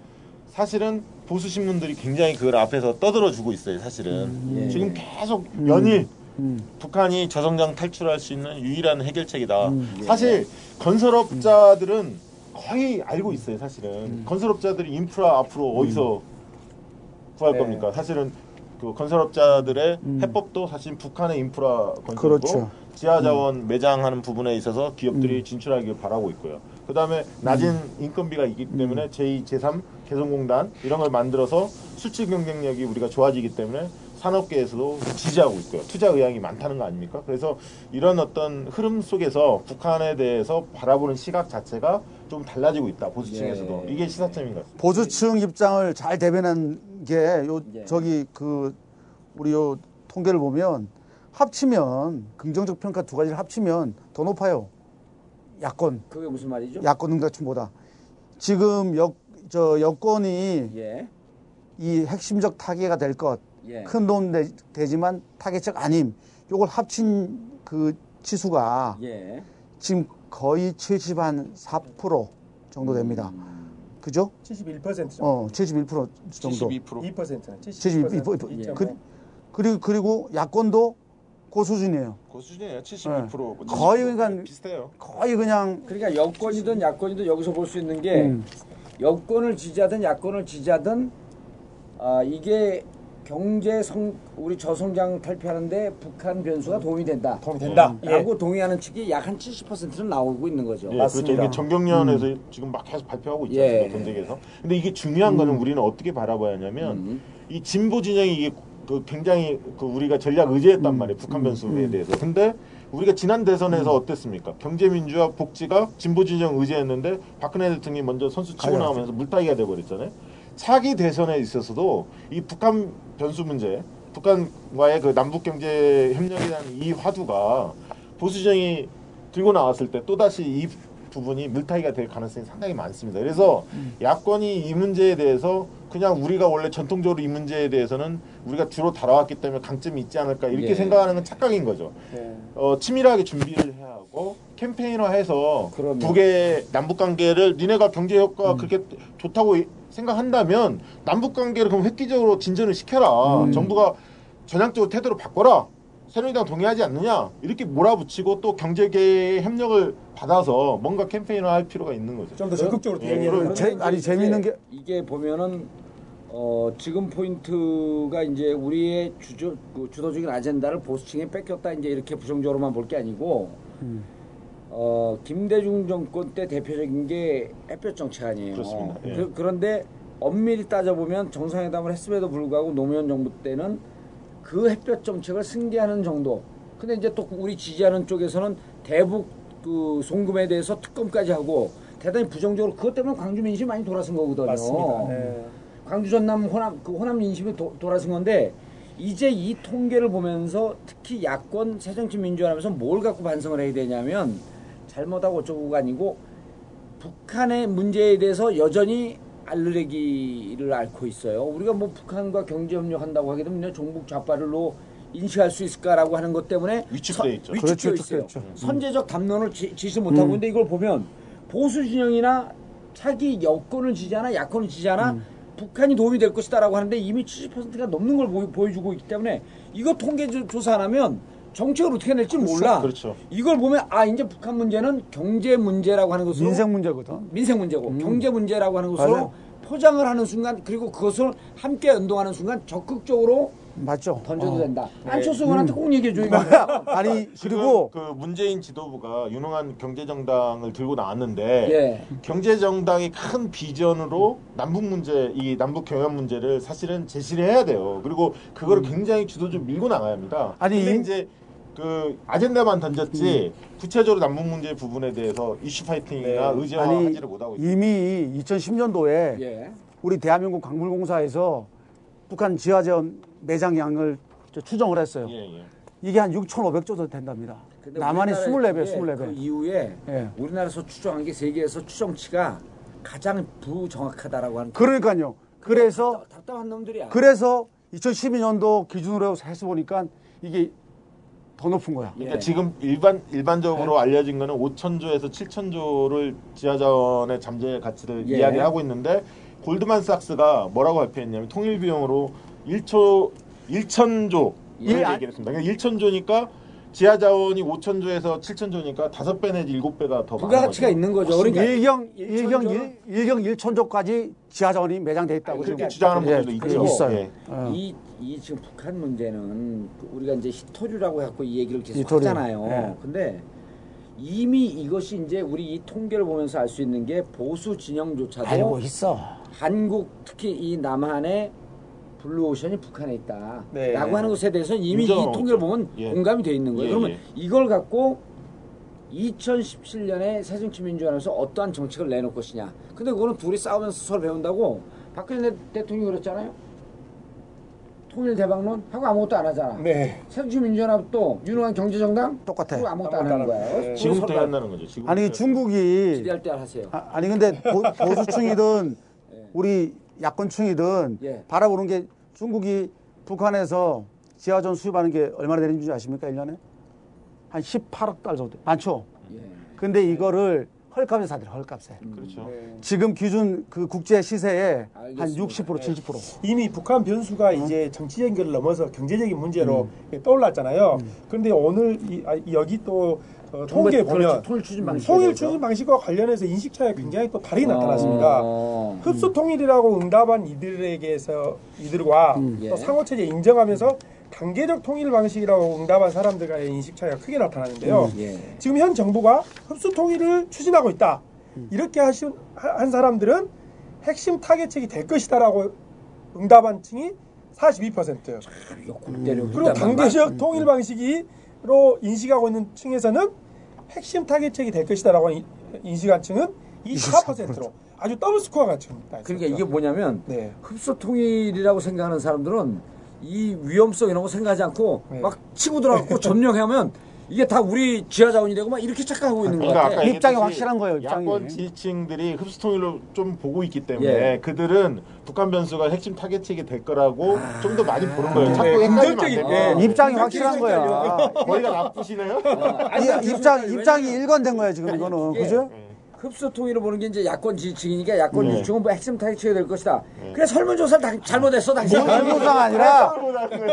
사실은 보수 신문들이 굉장히 그걸 앞에서 떠들어 주고 있어요. 사실은 예. 지금 계속 연일 음. 북한이 저성장 탈출할 수 있는 유일한 해결책이다. 음. 사실 건설업자들은 거의 알고 있어요. 사실은 건설업자들이 인프라 앞으로 어디서 구할 네. 겁니까? 사실은 그 건설업자들의 음. 해법도 사실 북한의 인프라 건설이고 그렇죠. 지하 자원 매장하는 부분에 있어서 기업들이 진출하길 바라고 있고요. 그 다음에 낮은 인건비가 있기 때문에 제2, 제3 개성공단 이런 걸 만들어서 수출 경쟁력이 우리가 좋아지기 때문에 산업계에서도 지지하고 있고요. 투자 의향이 많다는 거 아닙니까? 그래서 이런 어떤 흐름 속에서 북한에 대해서 바라보는 시각 자체가 좀 달라지고 있다. 보수층에서도 예. 이게 시사점인 것 같습니다. 보수층 입장을 잘 대변한 게요 예. 저기 그 우리 요 통계를 보면 합치면 긍정적 평가 두 가지를 합치면 더 높아요. 야권 그게 무슨 말이죠? 야권 응답층보다 지금 여, 저 여권이 예. 이 핵심적 타겟가 될 것 예. 큰 도움 되, 되지만 타겟적 아님 요걸 합친 그 치수가 예. 지금 거의 70 한 4% 정도 됩니다. 음. 그죠? 71% 정도. 어, 71% 정도. 72%. 2%는 72%. 72%. 예. 그, 그리고 그리고 야권도 그 수준이에요. 그 수준이에요. 72%. 거의 그러니까 비슷해요. 거의 그냥 그러니까 여권이든 야권이든 여기서 볼 수 있는 게 음. 여권을 지지하든 야권을 지지하든 아 이게 경제 성 우리 저성장 탈피하는데 북한 변수가 도움이 된다. 도움이 된다. 예. 라고 동의하는 측이 약 한 70%는 나오고 있는 거죠. 예, 맞습니다. 그렇죠. 이게 정경련에서 지금 막 계속 발표하고 있잖아요. 예. 전쟁에서. 근데 이게 중요한 거는 우리는 어떻게 바라봐야 하냐면 음. 이 진보 진영이 이게 그 굉장히 그 우리가 전략 의제했단 말이에요. 북한 변수에 대해서. 근데 우리가 지난 대선에서 어땠습니까? 경제 민주화 복지가 진보 진영 의제였는데 박근혜 대통령이 먼저 선수 치고. 나오면서 물타기가 돼 버렸잖아요. 차기 대선에 있어서도 이 북한 변수 문제, 북한과의 그 남북 경제 협력에 대한 이 화두가 보수정이 들고 나왔을 때 또다시 이 부분이 물타기가 될 가능성이 상당히 많습니다. 그래서 야권이 이 문제에 대해서 그냥 우리가 원래 전통적으로 이 문제에 대해서는 우리가 주로 다뤄왔기 때문에 강점이 있지 않을까 이렇게 예. 생각하는 건 착각인 거죠. 네. 어, 치밀하게 준비를 해야 하고 캠페인화해서. 북의 남북 관계를 니네가 경제 효과 그렇게 좋다고 이- 생각한다면 남북 관계를 그럼 획기적으로 진전을 시켜라. 정부가 전향적으로 태도를 바꿔라. 새누리당 동의하지 않느냐 이렇게 몰아붙이고 또 경제계의 협력을 받아서 뭔가 캠페인화할 필요가 있는 거죠. 좀 더 적극적으로 예, 대응해야 제- 아니, 재미있는 게- 이게 보면은 어, 지금 포인트가 이제 우리의 주조, 그 주도적인 아젠다를 보수층에 뺏겼다 이제 이렇게 부정적으로만 볼 게 아니고 어, 김대중 정권 때 대표적인 게 햇볕 정책 아니에요. 그렇습니다. 예. 그, 그런데 엄밀히 따져보면 정상회담을 했음에도 불구하고 노무현 정부 때는 그 햇볕 정책을 승계하는 정도. 근데 이제 또 우리 지지하는 쪽에서는 대북 그 송금에 대해서 특검까지 하고 대단히 부정적으로 그것 때문에 광주 민심이 많이 돌아선 거거든요. 맞습니다. 네. 광주 전남 호남 그 호남 민심이 도, 돌아선 건데 이제 이 통계를 보면서 특히 야권 새정치 민주화하면서 뭘 갖고 반성을 해야 되냐면 잘못하고 어쩌고가 아니고 북한의 문제에 대해서 여전히 알르레기를 앓고 있어요. 우리가 뭐 북한과 경제 협력한다고 하게 되면 종북 좌파를로 인식할 수 있을까라고 하는 것 때문에 위축돼 선- 있죠. 위축되어 그렇죠, 있어요. 위축돼 있죠. 선제적 담론을 지, 지지 못하고 있는데 이걸 보면 보수 진영이나 차기 여권을 지지하나 야권을 지지하나 북한이 도움이 될 것이다라고 하는데 이미 70%가 넘는 걸 보여, 주고 있기 때문에 이거 통계 조- 조사 안 하면 정책을 어떻게 낼지 몰라. 그렇죠. 이걸 보면 아 이제 북한 문제는 경제 문제라고 하는 것으로 민생 문제거든. 민생 문제고 경제 문제라고 하는 것으로 맞아요. 포장을 하는 순간 그리고 그것을 함께 연동하는 순간 적극적으로 맞죠. 던져도 어. 된다. 안철수 의원한테 꼭 얘기해 줘 이거. 아니 지금 그리고 그 문재인 지도부가 유능한 경제 정당을 들고 나왔는데 예. 경제 정당이 큰 비전으로 남북 문제, 이 남북 경협 문제를 사실은 제시를 해야 돼요. 그리고 그거를 굉장히 주도적으로 밀고 나가야 합니다. 아니, 이제 그 아젠다만 던졌지 구체적으로 남북 문제 부분에 대해서 이슈 파이팅이나 네. 의제화하지를 못하고 있죠. 이미 2010년도에 예. 우리 대한민국 광물공사에서 북한 지하전 매장량을 저 추정을 했어요. 예, 예. 이게 한 6,500조 정도 된답니다. 남한이 우리나라에 24배, 그게 24배. 그 이후에 예. 우리나라에서 추정한 게 세계에서 추정치가 가장 부정확하다라고 하는. 그러니까요. 그래서 답- 답답한 놈들이야. 그래서 2012년도 기준으로 해서 보니까 이게 더 높은 거야. 그러니까 예. 지금 일반 일반적으로 알려진 거는 5천조에서 7천조를 지하자원의 잠재 가치를 예. 이야기하고 있는데 골드만삭스가 뭐라고 발표했냐면 통일 비용으로 1초 1천조 예. 를 얘기했습니다. 그러니까 1천조니까 지하 자원이 5천조에서 7천조니까 다섯 배 내지 일곱 배가 더 많은 부가가치가 거죠. 있는 거죠. 그러니까 일경? 일경 일, 일경 1천조까지 지하 자원이 매장돼 있다고 그렇게 주장하는 예, 분들도 있죠. 있어요. 예. 어. 이, 이 지금 북한 문제는 그 우리가 이제 희토류라고 해갖고 이 얘기를 계속 희토류. 하잖아요. 예. 근데 이미 이것이 이제 우리 이 통계를 보면서 알 수 있는 게 보수 진영조차도 알고 있어. 한국 특히 이 남한의 블루오션이 북한에 있다. 네. 라고 하는 것에 대해서 이미 이 통계를. 보면 예. 공감이 돼 있는 거예요. 예, 그러면 예. 이걸 갖고 2017년에 새정치민주화에서 어떠한 정책을 내놓을 것이냐. 근데 그거는 둘이 싸우면서 서로 배운다고 박근혜 대통령이 그랬잖아요. 통일 대박론 하고 아무것도 안 하잖아. 네. 새정치민주연합도 유능한 경제정당 똑같아. 하고 아무것도 안 아무것도 하는 안 거예요. 하는 거예요. 지금부터 서로 한다는 거죠. 지금 아니 중국이 기대할 때 하세요. 아, 아니 근데 보, 보수층이든 우리 야권층이든 예. 바라보는 게 중국이 북한에서 지하전 수입하는 게 얼마나 되는 줄 아십니까? 1년에? 한 18억 달 정도. 많죠? 예. 근데 이거를 헐값에 사들여 헐값에. 그렇죠. 네. 지금 기준 그 국제 시세의 한 알겠습니다. 60% 70%. 이미 북한 변수가 어? 이제 정치적인 걸 넘어서 경제적인 문제로 음. 떠올랐잖아요. 그런데 오늘 이, 아, 여기 또 어, 통계 그렇죠. 보면 통일 추진 방식. 통일 추진 방식과 관련해서 인식 차이가 굉장히 또 다르게 나타났습니다. 어. 흡수 통일이라고 응답한 이들에게서 이들과 예. 또 상호 체제 인정하면서 단계적 통일 방식이라고 응답한 사람들과의 인식 차이가 크게 나타나는데요. 예. 지금 현 정부가 흡수 통일을 추진하고 있다. 음. 이렇게 하신 한 사람들은 핵심 타개책이 될 것이다라고 응답한 층이 42%. 이거 골때려 그리고 음. 단계적 통일 방식으로 인식하고 있는 층에서는 핵심 타개책이 될 것이다라고 인- 인식한 층은 24%로 아주 double score가 지금 나 그러니까 있었죠. 이게 뭐냐면 네. 흡수 통일이라고 생각하는 사람들은 이 위험성 이런 거 생각하지 않고 네. 막 치고 들어가고 점령하면 이게 다 우리 지하 자원이 되고 막 이렇게 착각하고 있는 것 그러니까 입장이 확실한 거예요, 입장이. 야권 지지층들이 흡수 통일로 좀 보고 있기 때문에 예. 그들은 북한 변수가 핵심 타겟책이 될 거라고 좀더 많이 보는 거예요. 자꾸 네, 헷갈리면 안 긍정적인. 예. 입장이 어, 확실한 거야. 머리가 나쁘시네요. 이- 입장 입장이 일관된 거야 지금 이거는 그죠? 흡수 통일을 보는 게 이제 야권 지지층이니까 야권 네. 지지층은 뭐 핵심 타깃이 될 것이다. 그래 설문조사를 다 잘못했어 당신. 설문조사가 아니라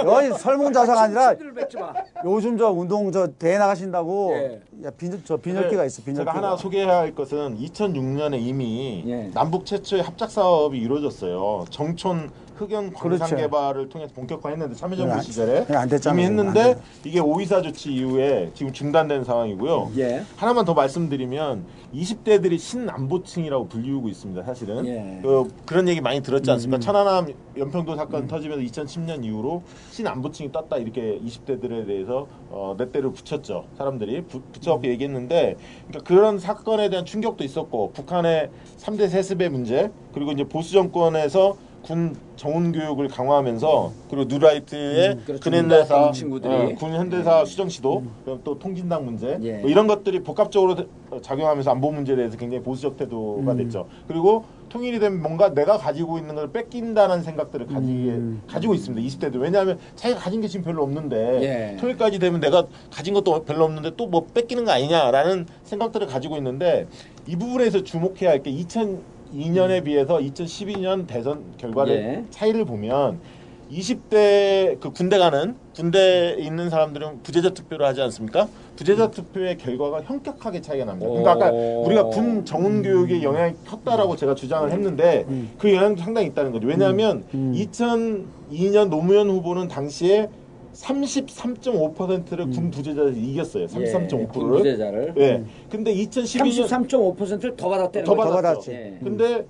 여기 설문조사가 아니라 를 뱉지 마. 요즘 저 운동 저 대회 나가신다고 예. 야, 빈, 저 빈혈기가 있어 빈혈기가. 제가 하나 소개해야 할 것은 2006년에 이미 예. 남북 최초의 합작 사업이 이루어졌어요. 정촌 흑연 광산 그렇죠. 개발을 통해서 본격화했는데 참여정부 안- 시절에 안 됐잖아요. 이미 안 했는데 됐- 이게 오이사 조치 이후에 지금 중단된 상황이고요. 예. 하나만 더 말씀드리면 20대들이 신안보층이라고 불리우고 있습니다. 사실은 예. 그, 그런 얘기 많이 들었지 음, 않습니까? 천안함 연평도 사건 터지면서 2010년 이후로 신안보층이 떴다 이렇게 20대들에 대해서 어, 내 때를 붙였죠. 사람들이 부, 붙여갖고 음. 얘기했는데 그러니까 그런 사건에 대한 충격도 있었고 북한의 3대 세습의 문제 그리고 이제 보수 정권에서 군 정훈 교육을 강화하면서 그리고 누라이트의 음, 그렇죠. 문대했던 친구들이. 어, 군 현대사 수정 시도 그리고 또 통진당 문제 예. 뭐 이런 것들이 복합적으로 작용하면서 안보 문제에 대해서 굉장히 보수적 태도가 됐죠. 그리고 통일이 되면 뭔가 내가 가지고 있는 걸 뺏긴다는 생각들을 가지게 가지고 있습니다. 20대들 왜냐하면 자기가 가진 게 지금 별로 없는데 예. 통일까지 되면 내가 가진 것도 별로 없는데 또 뭐 뺏기는 거 아니냐라는 생각들을 가지고 있는데 이 부분에서 주목해야 할 게 2002년에 비해서 2012년 대선 결과를 예. 차이를 보면 20대 그 군대 가는 군대에 있는 사람들은 부재자 투표를 하지 않습니까? 부재자 투표의 결과가 현격하게 차이가 납니다. 그러니까 아까 오. 우리가 군 정훈 교육에 영향이 컸다라고 제가 주장을 했는데 그 영향도 상당히 있다는 거죠. 왜냐하면 2002년 노무현 후보는 당시에 33.5%를 군 부재자에서 이겼어요. 군 33.5%를. 부재자를. 예. 근데 2012년 33.5%를 더 받았다는 더. 받았죠. 예. 근데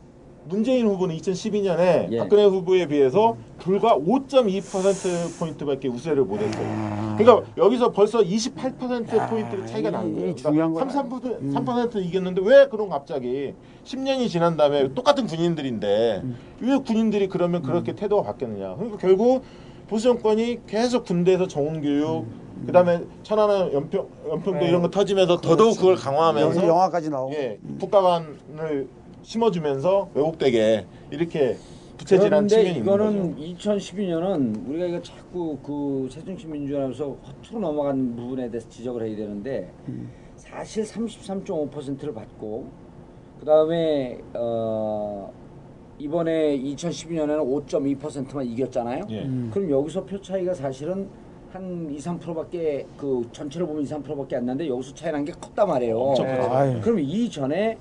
문재인 후보는 2012년에 예. 박근혜 후보에 비해서 불과 5.2% 포인트밖에 우세를 못했어요. 그러니까 여기서 벌써 28% 포인트 차이가 나는 거예요. 이 중요한 거야. 33% 3% 이겼는데 왜 그런 갑자기 10년이 지난 다음에 똑같은 군인들인데 왜 군인들이 그러면 그렇게 태도가 바뀌었느냐? 그러니까 결국 보수 정권이 계속 군대에서 정원 교육 그다음에 천안함 연평 연평도 이런 거 터지면서 더더욱 그걸 강화하면서 영화까지 나오고. 예, 국가관을 심어주면서 왜곡되게 이렇게 부채질한 측면이 있는 이거는 거죠. 2012년은 우리가 이거 자꾸 그 새정치 민주화하면서 허투루 넘어간 부분에 대해서 지적을 해야 되는데 사실 33.5%를 받고 그 다음에 어 이번에 2012년에는 5.2%만 이겼잖아요. 예. 음. 그럼 여기서 표 차이가 사실은 한 2, 3%밖에 그 전체를 보면 2, 3%밖에 안 나는데 여기서 차이 난 게 컸단 말이에요. 네. 그럼 이 전에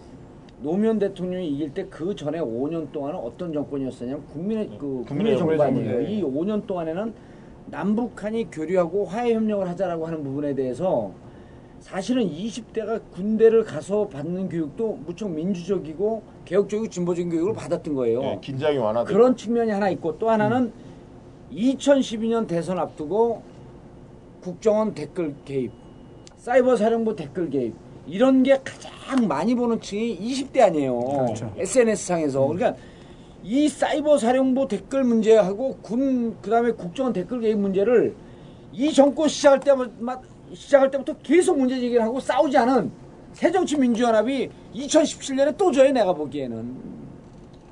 노무현 대통령이 이길 때 그 전에 5년 동안은 어떤 정권이었었냐면 국민의 그 국민의 국민의 정부 아니에요. 정부. 이 5년 동안에는 남북한이 교류하고 화해 협력을 하자라고 하는 부분에 대해서 사실은 20대가 군대를 가서 받는 교육도 무척 민주적이고 개혁적이고 진보적인 교육을 받았던 거예요. 예, 긴장이 완화되고 그런 측면이 하나 있고 또 하나는 2012년 대선 앞두고 국정원 댓글 개입, 사이버 사령부 댓글 개입 이런 게 가장 많이 보는 층이 20대 아니에요. 그렇죠. SNS 상에서 그러니까 이 사이버 사령부 댓글 문제하고 군 그다음에 국정원 댓글 개입 문제를 이 정권 시작할 때마다 시작할 때부터 계속 문제 제기를 하고 싸우지 않은 새정치민주연합이 2017년에 또 져요 내가 보기에는.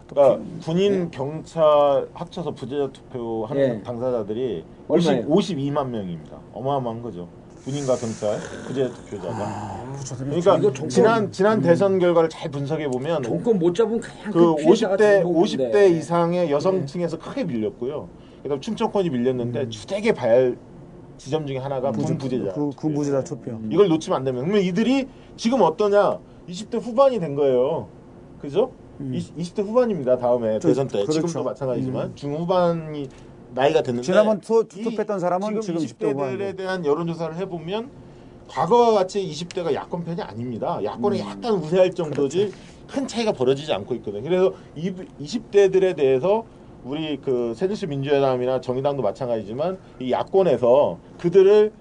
그러니까 군인 경찰 합쳐서 부재자 투표하는 예. 당사자들이 얼마예요? 50, 52만 명입니다. 어마어마한 거죠. 군인과 경찰 부재자 투표자가. 그렇죠. 그러니까 이거 정권- 지난 지난 대선 결과를 잘 분석해 보면 정권 못 잡으면 그냥 그 피해자가 50대 전부 50대 오는데. 이상의 여성층에서 크게 밀렸고요. 그다음 충청권이 밀렸는데 주택의 발 지점 중에 하나가 군 부재자. 그 군부지라 투표. 이걸 놓치면 안 되면 그러면 이들이 지금 어떠냐? 20대 후반이 된 거예요. 그죠? 이 20, 대 후반입니다. 다음에 음. 저- 대선 때 그렇죠. 지금도 마찬가지지만 중후반이 나이가 됐는데 지난번 투- 이- 투표했던 사람은 지금 20대 20대들에 후반이고. 대한 여론조사를 해보면 과거와 같이 20대가 야권 편이 아닙니다. 야권이 음. 약간 우세할 정도지 그렇죠. 큰 차이가 벌어지지 않고 있거든요. 그래서 이 20대들에 대해서 우리 그 새누리시 민주연합이나 정의당도 마찬가지지만 이 야권에서 그들을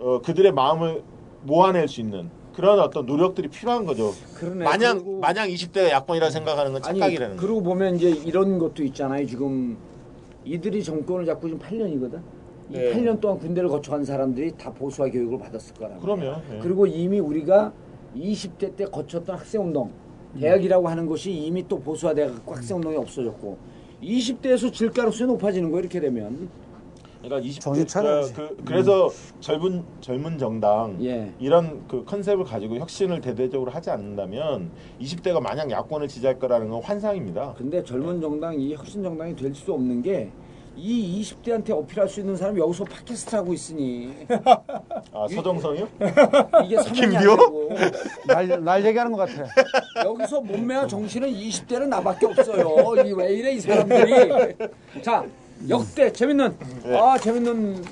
어, 그들의 마음을 모아낼 수 있는 그런 어떤 노력들이 필요한 거죠. 그러네. 마냥 그리고- 마냥 20대가 야권이라 생각하는 건 착각이라는 거죠. 그러고 보면 이제 이런 것도 있잖아요. 지금 이들이 정권을 잡고 지금 8년이거든. 이 네. 8년 동안 군대를 거쳐간 사람들이 다 보수화 교육을 받았을 거라고. 그러면 예. 그리고 이미 우리가 20대 때 거쳤던 학생운동, 대학이라고 하는 것이 이미 또 보수화돼갖고 학생운동이 없어졌고 20대에서 질 가능성이 높아지는 거예요 이렇게 되면 그러니까 20대 정신 차려야지. 그, 그래서 젊은 젊은 정당 예. 이런 그 컨셉을 가지고 혁신을 대대적으로 하지 않는다면 20대가 마냥 야권을 지지할 거라는 건 환상입니다. 근데 젊은 정당 이 혁신 정당이 될 수 없는 게 이 20대한테 어필할 수 있는 사람이 여기서 팟캐스트 하고 있으니 아 서정성이요? 이게 사면이 안 김기호? 되고 날, 날 얘기하는 것 같아. 여기서 몸매와 정신은 20대는 나밖에 없어요. 이 왜 이래 이 사람들이. 자 역대 재밌는 네. 아 재밌는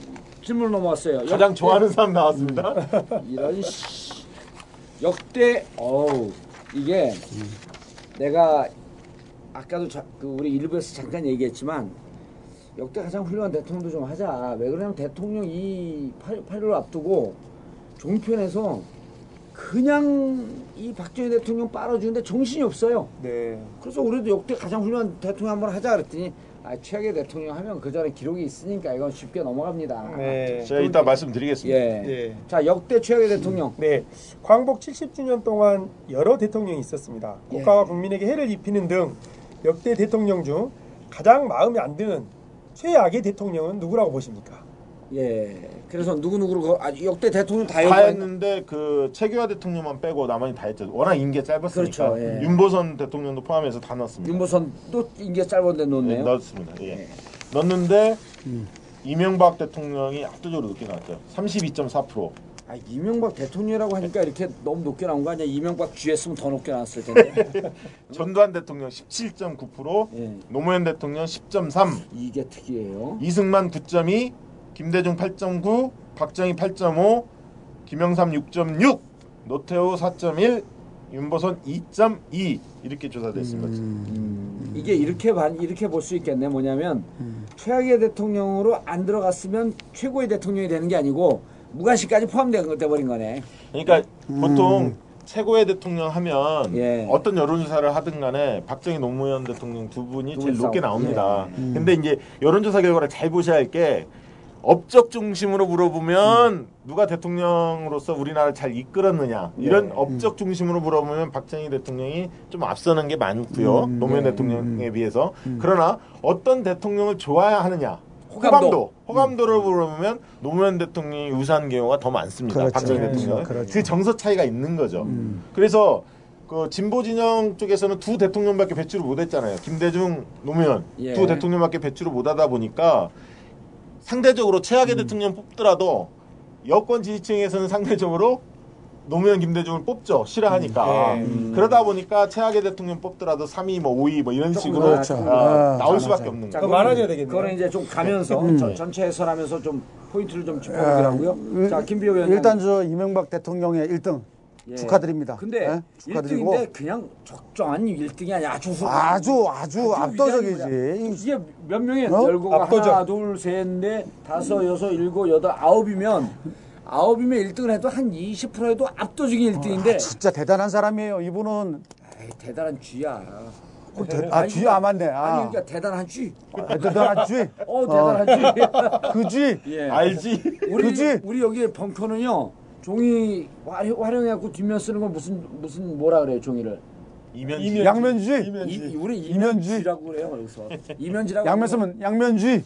질문 넘어왔어요. 가장 역대- 좋아하는 사람 나왔습니다. 이런 씨. 역대 어우 이게 내가 아까도 자, 그 우리 일부에서 잠깐 얘기했지만 역대 가장 훌륭한 대통령도 좀 하자. 왜 그러냐면 대통령 이 8.15를 앞두고 종편에서 그냥 이 박정희 대통령 빨아주는데 정신이 없어요. 네. 그래서 우리도 역대 가장 훌륭한 대통령 한번 하자 그랬더니 아, 최악의 대통령 하면 그 전에 기록이 있으니까 이건 쉽게 넘어갑니다. 네. 제가 이따 말씀드리겠습니다. 예. 예. 자 역대 최악의 대통령. 네, 광복 70주년 동안 여러 대통령이 있었습니다. 예. 국가와 국민에게 해를 입히는 등 역대 대통령 중 가장 마음에 안 드는 최악의 대통령은 누구라고 보십니까? 예. 그래서 누구 누구로 아, 역대 대통령 다 다 했는데 그 최규하 대통령만 빼고 나머지 다 했죠. 워낙 임기가 짧았으니까 그렇죠, 예. 윤보선 대통령도 포함해서 다 넣었습니다. 윤보선도 인계 짧은데 네, 놓네요. 넣었습니다. 예. 예. 넣었는데 이명박 대통령이 압도적으로 높게 나왔죠. 32.4%. 아 이명박 대통령이라고 하니까 이렇게 너무 높게 나온 거 아니야? 이명박 쥐했으면 더 높게 나왔을 텐데. 전두환 대통령 17.9%, 예. 노무현 대통령 10.3, 이게 특이해요. 이승만 9.2, 김대중 8.9, 박정희 8.5, 김영삼 6.6, 노태우 4.1, 윤보선 2.2 이렇게 조사됐습니다. 음, 이게 이렇게 반 이렇게 볼 수 있겠네. 뭐냐면 최악의 대통령으로 안 들어갔으면 최고의 대통령이 되는 게 아니고 무관시까지 포함돼 버린 거네. 그러니까 보통 최고의 대통령 하면 예. 어떤 여론조사를 하든 간에 박정희 노무현 대통령 두 분이 두 제일 분 높게. 나옵니다. 예. 근데 이제 여론조사 결과를 잘 보셔야 할 게 업적 중심으로 물어보면 누가 대통령으로서 우리나라를 잘 이끌었느냐 이런 네. 업적 중심으로 물어보면 박정희 대통령이 좀 앞서는 게 많고요 노무현 네. 대통령에 비해서 그러나 어떤 대통령을 좋아야 하느냐 호감도. 호감도 호감도 를 물어보면 노무현 대통령이 우세한 경우가 더 많습니다 그렇죠. 박정희 그렇죠. 대통령은 그렇죠. 그 정서 차이가 있는 거죠 그래서 그 진보 진영 쪽에서는 두 대통령밖에 배출을 못했잖아요. 김대중, 노무현 예. 두 대통령밖에 배출을 못하다 보니까 상대적으로 최악의 대통령 뽑더라도 여권 지지층에서는 상대적으로 노무현, 김대중을 뽑죠. 싫어하니까. 음, 그러다 보니까 최악의 대통령 뽑더라도 3위, 뭐 5위 뭐 이런 식으로 그렇죠. 아, 아, 나올. 수밖에 없는 자, 거예요. 많아져야 되겠네요. 그거는 이제 좀 가면서 저- 전체 해설하면서 좀 포인트를 좀 짚어보기라고요. 일- 자 김비호 위원장. 일단 저 이명박 대통령의 1등 예. 축하드립니다. 근데 예? 축하드리고 1등인데 그냥 적정한 1등이 아니야. 아주 후- 아주 아주. 압도적이지. 이게 몇 명의 어? 열고가 압도적. 하나, 둘, 셋, 넷, 다섯, 여섯, 일곱, 여덟, 아홉이면 아홉이면 1등을 해도 한 20% 해도 압도적인 1등인데 진짜 대단한 사람이에요. 이분은 에이, 대단한 쥐야. 어, 대- 아 쥐 아 맞네. 아니 아, 그러니까 대단한 쥐. 아, 대단한 쥐. 어 대단한 쥐. 그 쥐. 예. 알지? 우리 그지? 우리 여기 벙커는요 종이 활용, 활용해갖고 뒷면 쓰는 건 무슨 무슨 뭐라 그래요 종이를 이면지. 이면- 양면쥐. 이면쥐. 이, 우리 이면쥐. 이면쥐라고 그래요 그래서 이면쥐라고 양면 쓰면 양면쥐.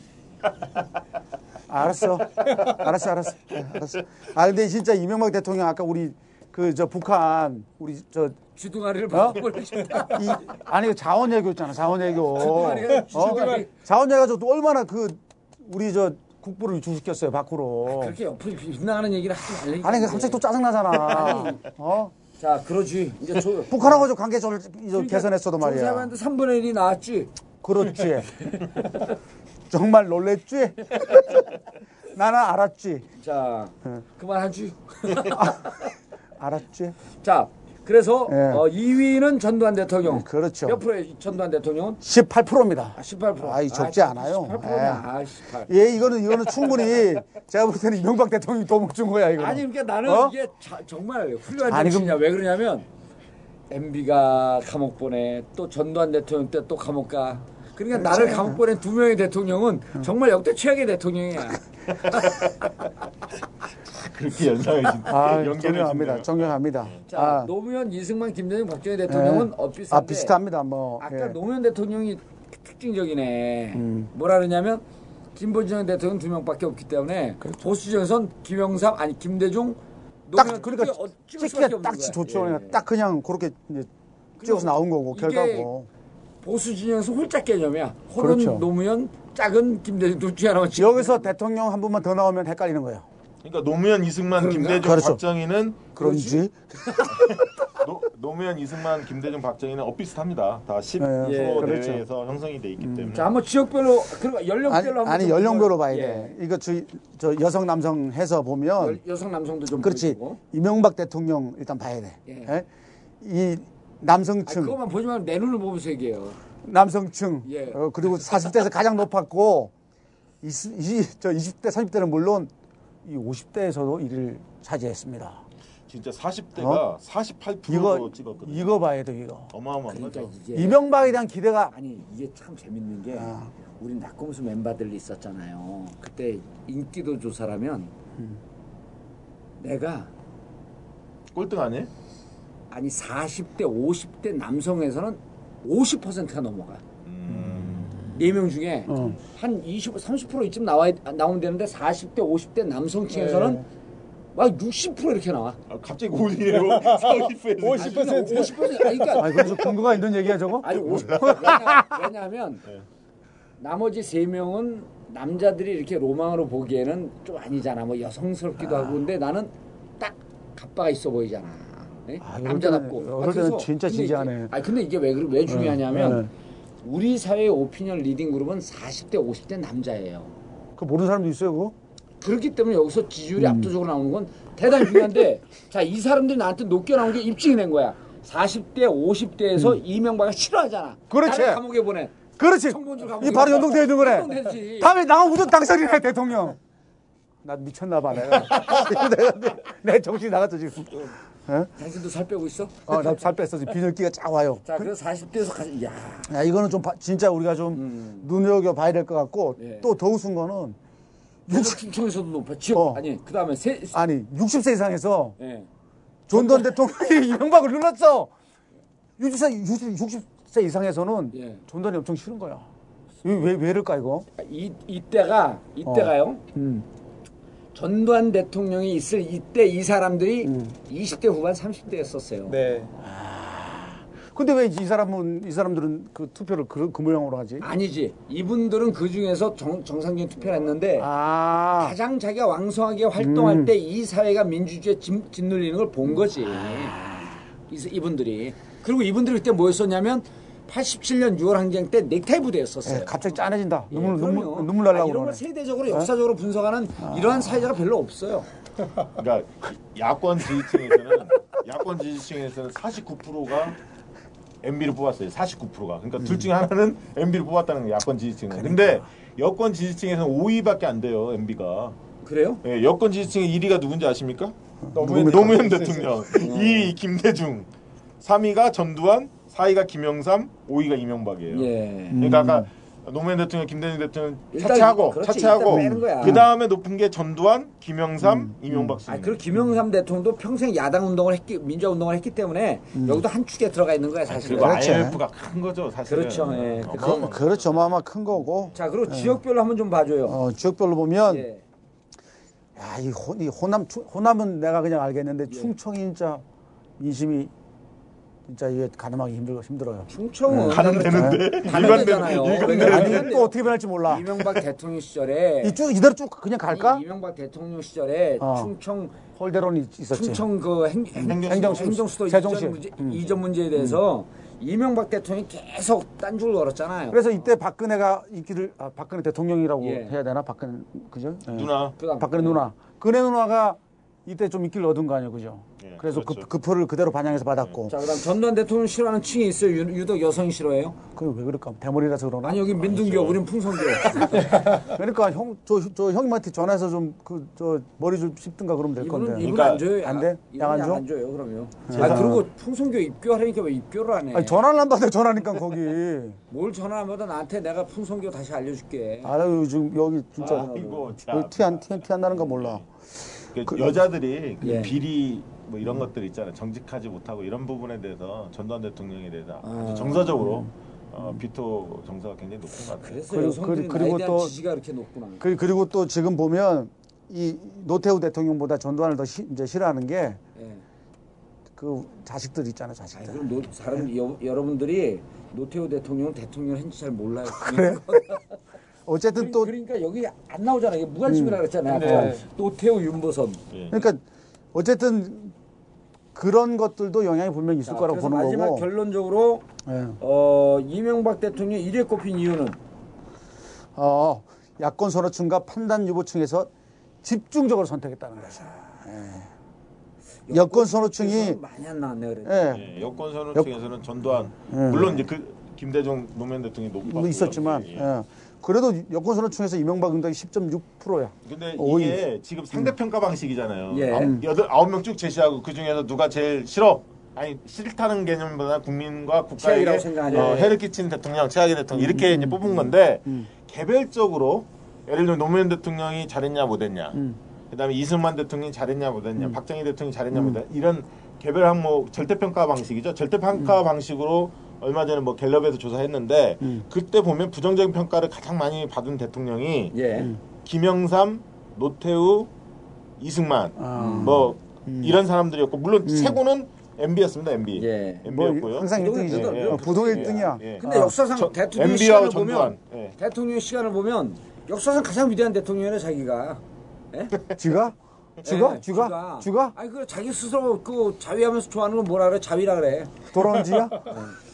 알았어. 알았어, 알았어. 예, 알았어. 아 근데 진짜 이명박 대통령 아까 우리 그 저 북한 우리 저 거. 쥐둥아리를 어? 이, 아니 그 자원 외교 있잖아 자원 외교 주둥아리가 어? 주둥아리. 자원 외교가 또 얼마나 그 우리 저 국부를 주시켰어요 밖으로 그렇게 옆으로 빗나가는 얘기를 하지 말라니까 아니 그 갑자기 또 짜증 나잖아 어 자 그러지 이제 조, 북한하고 좀 관계 좀 그러니까 개선했어도 말이야 조사하는데 3분의 1이 나왔지 그렇지 정말 놀랬지? 나는 알았지. 자 그만하지 알았지? 자 그래서 예. 어, 2위는 전두환 대통령. 그렇죠. 몇 프로의 전두환 대통령은? 18%입니다. 아, 18%. 아이, 적지 않아요. 18%냐. 아, 18. 예 이거는 이거는 충분히 제가 볼 때는 이명박 대통령이 도움 준 거야 이거 아니 그러니까 나는 어? 이게 자- 정말 훌륭한 아니, 정치냐. 왜 그러냐면 MB가 감옥 보내 또 전두환 대통령 때 또 감옥 가 그러니까 나를 감옥 보낸 두 명의 대통령은 정말 역대 최악의 대통령이야. 그렇게 연상해 준 아, 존경합니다. 존경합니다. 자, 아, 노무현, 이승만, 김대중, 박정희 대통령은 예. 엇비슷한데 아, 비슷합니다. 뭐. 아까 예. 노무현 대통령이 특징적이네. 음. 뭐라 그러냐면 진보진영 대통령 두 명밖에 없기 때문에 보수진영선 김영삼 아니 김대중 딱 그러니까 찍기 어- 찍을 수밖에 찍게 없는 딱. 좋죠. 예. 그냥 딱 그냥 그렇게 이제 찍어서 나온 거고 결과고. 보수 진영에서 홀짝 개념이야. 홀은 그렇죠. 노무현, 짝은 김대중 둘 중에 하나만 찍고 여기서 대통령 한 분만 더 나오면 헷갈리는 거예요. 그러니까 노무현, 이승만, 그런가? 김대중, 그렇죠. 박정희는 그런지 노, 노무현, 이승만, 김대중, 박정희는 엇비슷합니다. 다 10% 예, 그렇죠. 내외에서 형성이 돼 있기 때문에. 자 한번 지역별로 그리고 아니, 연령별로 한번 아니 좀 연령별로. 봐야 예. 돼. 이거 저, 저 여성 남성 해서 보면 여, 여성 남성도 좀 그렇지. 보여주고. 이명박 대통령 일단 봐야 돼. 예. 예? 이 아니, 남성층, 그것만 보지 말고 내 눈을 보면서 얘기해요. 남성층, 예. 어, 그리고 40대에서 가장 높았고, 이, 이, 저 20대, 30대는 물론 이 50대에서도 1위를 차지했습니다. 진짜 40대가 어? 48%로 이거, 찍었거든요. 이거 봐야 돼, 이거. 어마어마한 그러니까 거죠. 이게 이명박에 대한 기대가 아니 이게 참 재밌는 게 아. 우리 낙검수 멤버들 있었잖아요. 그때 인기도 조사라면 음. 내가 꼴등 아니에요? 아니 40대 50대 남성에서는 50%가 넘어가. 네명 중에 어. 한 20, 30% 이쯤 나와 나오면 되는데 40대 50대 남성층에서는 막60% 이렇게 나와. 아, 갑자기 올리네요. 40%에서. 50%. 50% 아니 그러니까 아니, 그래서 근거가 있는 얘기야, 저거? 아니 50 왜냐, 왜냐 하면 네. 나머지 세 명은 남자들이 이렇게 로망으로 보기에는 좀 아니잖아. 뭐 여성스럽기도 하고 근데 나는 딱 갑바가 있어 보이잖아. 네? 아, 남자답고. 때는- 이럴 때는 진짜 진지하네. 아니 근데 이게 왜 왜 중요하냐면 네. 우리 사회의 opinion leading 그룹은 40대 50대 남자예요. 그 모르는 사람도 있어요, 그거? 그렇기 때문에 여기서 지지율이 음. 압도적으로 나오는 건 대단히 중요한데 자 이 사람들이 나한테 높게 나온 게 입증이 된 거야. 40대 50대에서 이명박을 싫어하잖아. 음. 그렇지. 감옥에 보내. 그렇지. 이 바로. 연동되어 있는 거네. 연동되지. 다음에 나가 우선 당선이네, 대통령. 나 미쳤나 봐, 내가. 내가 내, 내 정신이 나갔어, 지금. 당신도 살 빼고 있어? 어, 나 살 뺐어. 지금 비늘기가 쫙 와요. 자, 그래서 40대에서 가지. 야, 야, 이거는 좀 바- 진짜 우리가 좀 눈여겨 봐야 될 것 같고 음. 예. 또더 우스운 거는 전국 충청에서도 높아. 지역 어. 아니 그 다음에 세. 아니 60세 이상에서 예. 존던 대통령이 이명박을 눌렀어. 60세 60, 세 이상에서는 예. 존던이 엄청 싫은 거야. 왜, 왜, 왜 이럴까 이거? 이 이때가 이때가요. 음. 전두환 대통령이 있을 이때 이 사람들이 음. 20대 후반 30대였었어요. 네. 근데 왜 이 사람은 이 사람들은 그 투표를 그, 그 모양으로 하지? 아니지. 이분들은 그 중에서 정, 정상적인 투표를 했는데 아, 가장 자기가 왕성하게 활동할 음. 때이 사회가 민주주의에 짓, 짓눌리는 걸 본 거지. 이, 이분들이. 그리고 이분들이 그때 뭐였었냐면 87년 6월 항쟁 때 넥타이 부대였었어요. 예, 갑자기 짠해진다. 예, 눈물 그럼요. 눈물 눈물 날라고 아, 이런 걸 그러네. 어? 세대적으로 역사적으로 분석하는 이러한 사회자가 별로 없어요. 그러니까 야권 지지층에서는 야권 지지층에서는 49%가 MB를 뽑았어요. 49%가. 그러니까 둘 중에 하나는 MB를 뽑았다는 거 야권 지지층은. 근데 여권 지지층에서는 5위밖에 안 돼요. MB가. 그래요? 예, 여권 지지층의 1위가 누군지 아십니까? 노무현, 노무현 대통령. 대통령. 2위 김대중. 3위가 전두환, 4위가 김영삼, 5위가 이명박이에요. 예. 그러니까 아까 노무현 대통령, 김대중 대통령 그렇지, 빼는 거야. 그 다음에 높은 게 전두환, 김영삼, 이명박 아, 순. 그리고 김영삼 대통령도 평생 야당 운동을 했기, 민주화 운동을 했기 때문에 여기도 한 축에 들어가 있는 거야, 사실은. 그리고 그렇지. IMF가 큰 거죠, 사실은. 그렇죠, 예. 어마어마한 그, 그렇죠. 어마어마 큰 거고. 자, 그리고 지역별로 한번 좀 봐줘요. 어, 지역별로 보면 예. 야, 이, 호, 이 호남, 충- 호남은 내가 그냥 알겠는데 예. 충청이 진짜 민심이 진짜 이게 가늠하기 힘들어, 힘들어요. 충청은 가는 되는데 가는 되잖아요. 왜냐면 아니, 또 어떻게 변할지 몰라. 이명박 대통령 시절에 이쭉 이대로 쭉 그냥 갈까? 이- 이명박 대통령 시절에 어. 충청 홀대론이 있었지. 충청 그 행, 행, 행정수도. 이전, 문제, 음. 이전 문제에 대해서 이명박 대통령이 계속 딴줄 걸었잖아요. 그래서 이때 박근혜가 인기를 아, 박근혜 대통령이라고 예. 해야 되나? 박근혜 그죠? 예. 누나. 박근혜 누나. 근혜 누나가 이때 좀 인기를 얻은 거 아니에요, 그죠? 예, 그래서 그렇죠. 그, 그 표를 그대로 반영해서 받았고. 자, 그다음 전두환 대통령 싫어하는 층이 있어요. 유, 유독 여성이 싫어해요? 그게 왜 그럴까? 대머리라서 그러나? 아니 여기 민둥교, 우린 풍성교. 그러니까 형, 저, 저 형님한테 전화해서 좀 그 저 머리 좀 씹든가 그러면 될 건데. 이분은 이분 그러니까 안 줘요. 안 돼? 이분 양안 줘? 양안 줘요. 그러면. 아 그리고 풍성교 입교하라니까 왜 입교를 안 해? 아니 전화를 안 받아 전화니까 거기. 뭘 전화 안 받아 나한테 내가 풍성교 다시 알려줄게. 아유 지금 여기 진짜 아이고, 참. 티 안 티, 티 안 나는 거 몰라. 그 여자들이 그 예. 비리 뭐 이런 것들 있잖아요. 정직하지 못하고 이런 부분에 대해서 전두환 대통령에 대해서 아. 아주 정서적으로 어, 비토 정서가 굉장히 높은 것 같아요. 그래서 그리고- 그리고 또- 지지가 이렇게 높구나. 그, 그리고 또 지금 보면 이 노태우 대통령보다 전두환을 더 시, 이제 싫어하는 게 그 예. 자식들 있잖아요, 아니, 자식들. 그럼 노, 사람 여, 여러분들이 노태우 대통령 대통령 했는지 잘 몰라요. 어쨌든 또 그러니까 여기 안 나오잖아요. 이게 무관심이라 그랬잖아요. 네. 노태우 윤보선. 예. 그러니까 어쨌든 그런 것들도 영향이 분명히 있을 자, 거라고 보는 마지막 거고. 결론적으로 예. 어, 이명박 대통령 1위 꼽힌 이유는 어, 야권 선호층과 판단 유보층에서 집중적으로 선택했다는 거죠. 예. 여권 선호층이 많이 안 나왔네 그래. 여권 선호층에서는 전두환 예. 물론 이제 그 김대중 노무현 대통령이 높았고요. 뭐 있었지만. 예. 그래도 여권 선호층에서 이명박 응답이 10.6%야. 근데 오이. 이게 지금 상대평가 방식이잖아요. 예. 아홉- 여덟 아홉 명 쭉 제시하고 그 중에서 누가 제일 싫어? 아니 싫다는 개념보다 국민과 생각하냐. 어, 해를 끼친 대통령, 최악의 대통령 이렇게 이제 뽑은 건데 개별적으로 예를 들면 노무현 대통령이 잘했냐 못했냐, 그다음에 이승만 대통령이 잘했냐 못했냐, 박정희 대통령이 잘했냐 못했냐 이런 개별 항목 절대평가 방식이죠. 절대평가 방식으로 얼마 전에 뭐 갤럽에서 조사했는데 그때 보면 부정적인 평가를 가장 많이 받은 대통령이 예. 김영삼, 노태우, 이승만 아. 뭐 이런 사람들이었고 물론 최고는 MB였습니다. MB. 예. 뭐 MB였고요. 항상 부동의 1등이지. 부동, 어, 부동 1등이야. 예. 근데 아. 역사상 저- 대통령 MB와 시간을 전두환. 보면 예. 대통령 시간을 보면 역사상 가장 위대한 대통령이네 자기가. 예? 쥐가? 쥐가? 예, 쥐가? 쥐가? 아니 그 자기 스스로 그 자위하면서 좋아하는 건 뭐라 그래? 자위라 그래. 쥐야?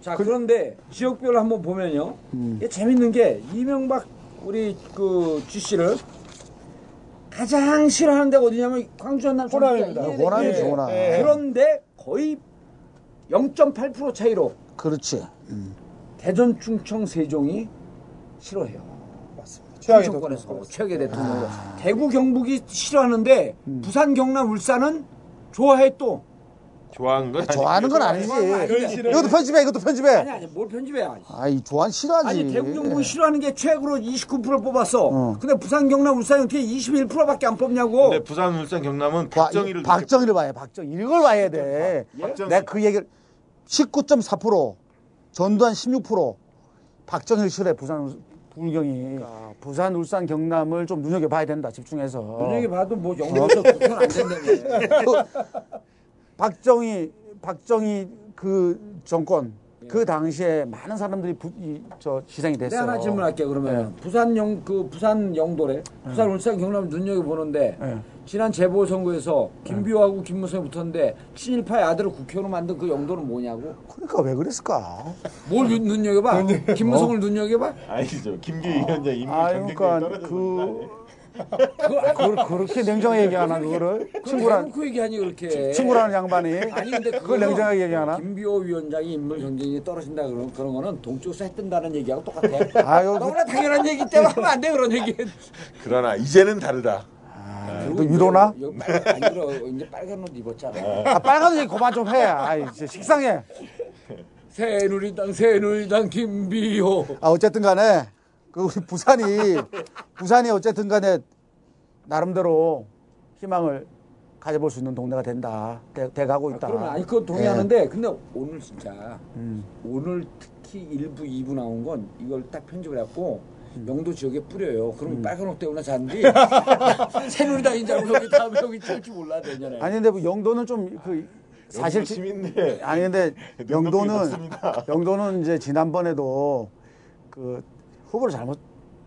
자 그, 런데 지역별로 한번 보면요. 이게 재밌는 게 이명박 우리 그 G씨를 가장 싫어하는 데가 어디냐면 광주 전남 호남입니다. 호남이지, 예. 호남. 예. 그런데 거의 0.8% 차이로 그렇지. 대전 충청 세종이 싫어해요. 맞습니다. 최악의 정권에서 대통령. 최악의 대통령. 대구 경북이 싫어하는데 부산 경남 울산은 좋아해 또. 좋아하는 건 좋아하는 건 아니지. 이것도 편집해, 이것도 편집해. 아니 아니 뭘 편집해. 아이, 좋아한 싫어하지. 아니 대구 경북이 싫어하는 게 최악으로 29%를 뽑았어. 어. 근데 부산 경남 울산이 어떻게 21%밖에 안 뽑냐고. 근데 부산, 울산, 경남은 봐, 박정희를 박정희를 봐야 박정희. 이걸 봐야 돼. 박정희. 내가 그 얘기를 19.4%, 전두환 16%, 박정희를 싫어해, 부산 불경이. 부산, 울산, 경남을 좀 눈여겨봐야 된다, 집중해서. 눈여겨 봐도 뭐 영도에서 그건 안 된다며. 박정희, 박정희 그 정권, 예. 그 당시에 많은 사람들이 부, 이, 저 희생이 내가 됐어요. 하나 질문할게요 그러면 부산 영 그 부산 영도래 부산 울산 경남 눈여겨 보는데 예. 지난 재보 선거에서 김비호하고 김무성이 붙었는데 친일파의 아들을 국회의원으로 만든 그 영도는 뭐냐고 그러니까 왜 그랬을까? 뭘 눈- 눈여겨 봐 김무성을 눈여겨 봐 아니죠. 김규희 위원장 인물 아, 경쟁력이 그러니까 떨어졌습니다. 그, 그거 그, 그렇게 냉정하게 얘기하나, 그거를? 친구란, 대놓고 얘기하니 그렇게 친구라는 양반이. 아니 근데 그걸 냉정하게 얘기하나? 김비호 위원장이 인물 경쟁이 떨어진다 그런 그런 거는 동쪽에서 했던다는 얘기하고 똑같아 아유, 그- 너무나 당연한 얘기 때문에 하면 안 돼 그런 얘기 그러나 이제는 다르다. 또 위로나? 여기 빨- 아니 그럼 이제 빨간 옷 입었잖아 아, 빨간 얘기 그만 좀 해. 아이, 진짜 식상해. 새누리당 새누리당 김비호 아, 어쨌든 간에, 그, 우리 부산이, 부산이 어쨌든 간에, 나름대로 희망을 가져볼 수 있는 동네가 된다. 돼, 돼가고 있다. 그러면 아니 그건 동의하는데 예. 근데 오늘 진짜 음. 오늘 특히 1부 2부 나온 건 이걸 딱 편집을 해갖고 음. 영도 지역에 뿌려요. 그럼 빨간 옷 때문에 잔디 새누리당인 줄 알고 여기 다음에 여기 찰줄 몰라 내년에. 아니, 근데 뭐 영도는 좀, 그, 사실, 지- 시민들 아니, 근데 영도는. 영도는 이제 지난번에도 그 후보를 잘못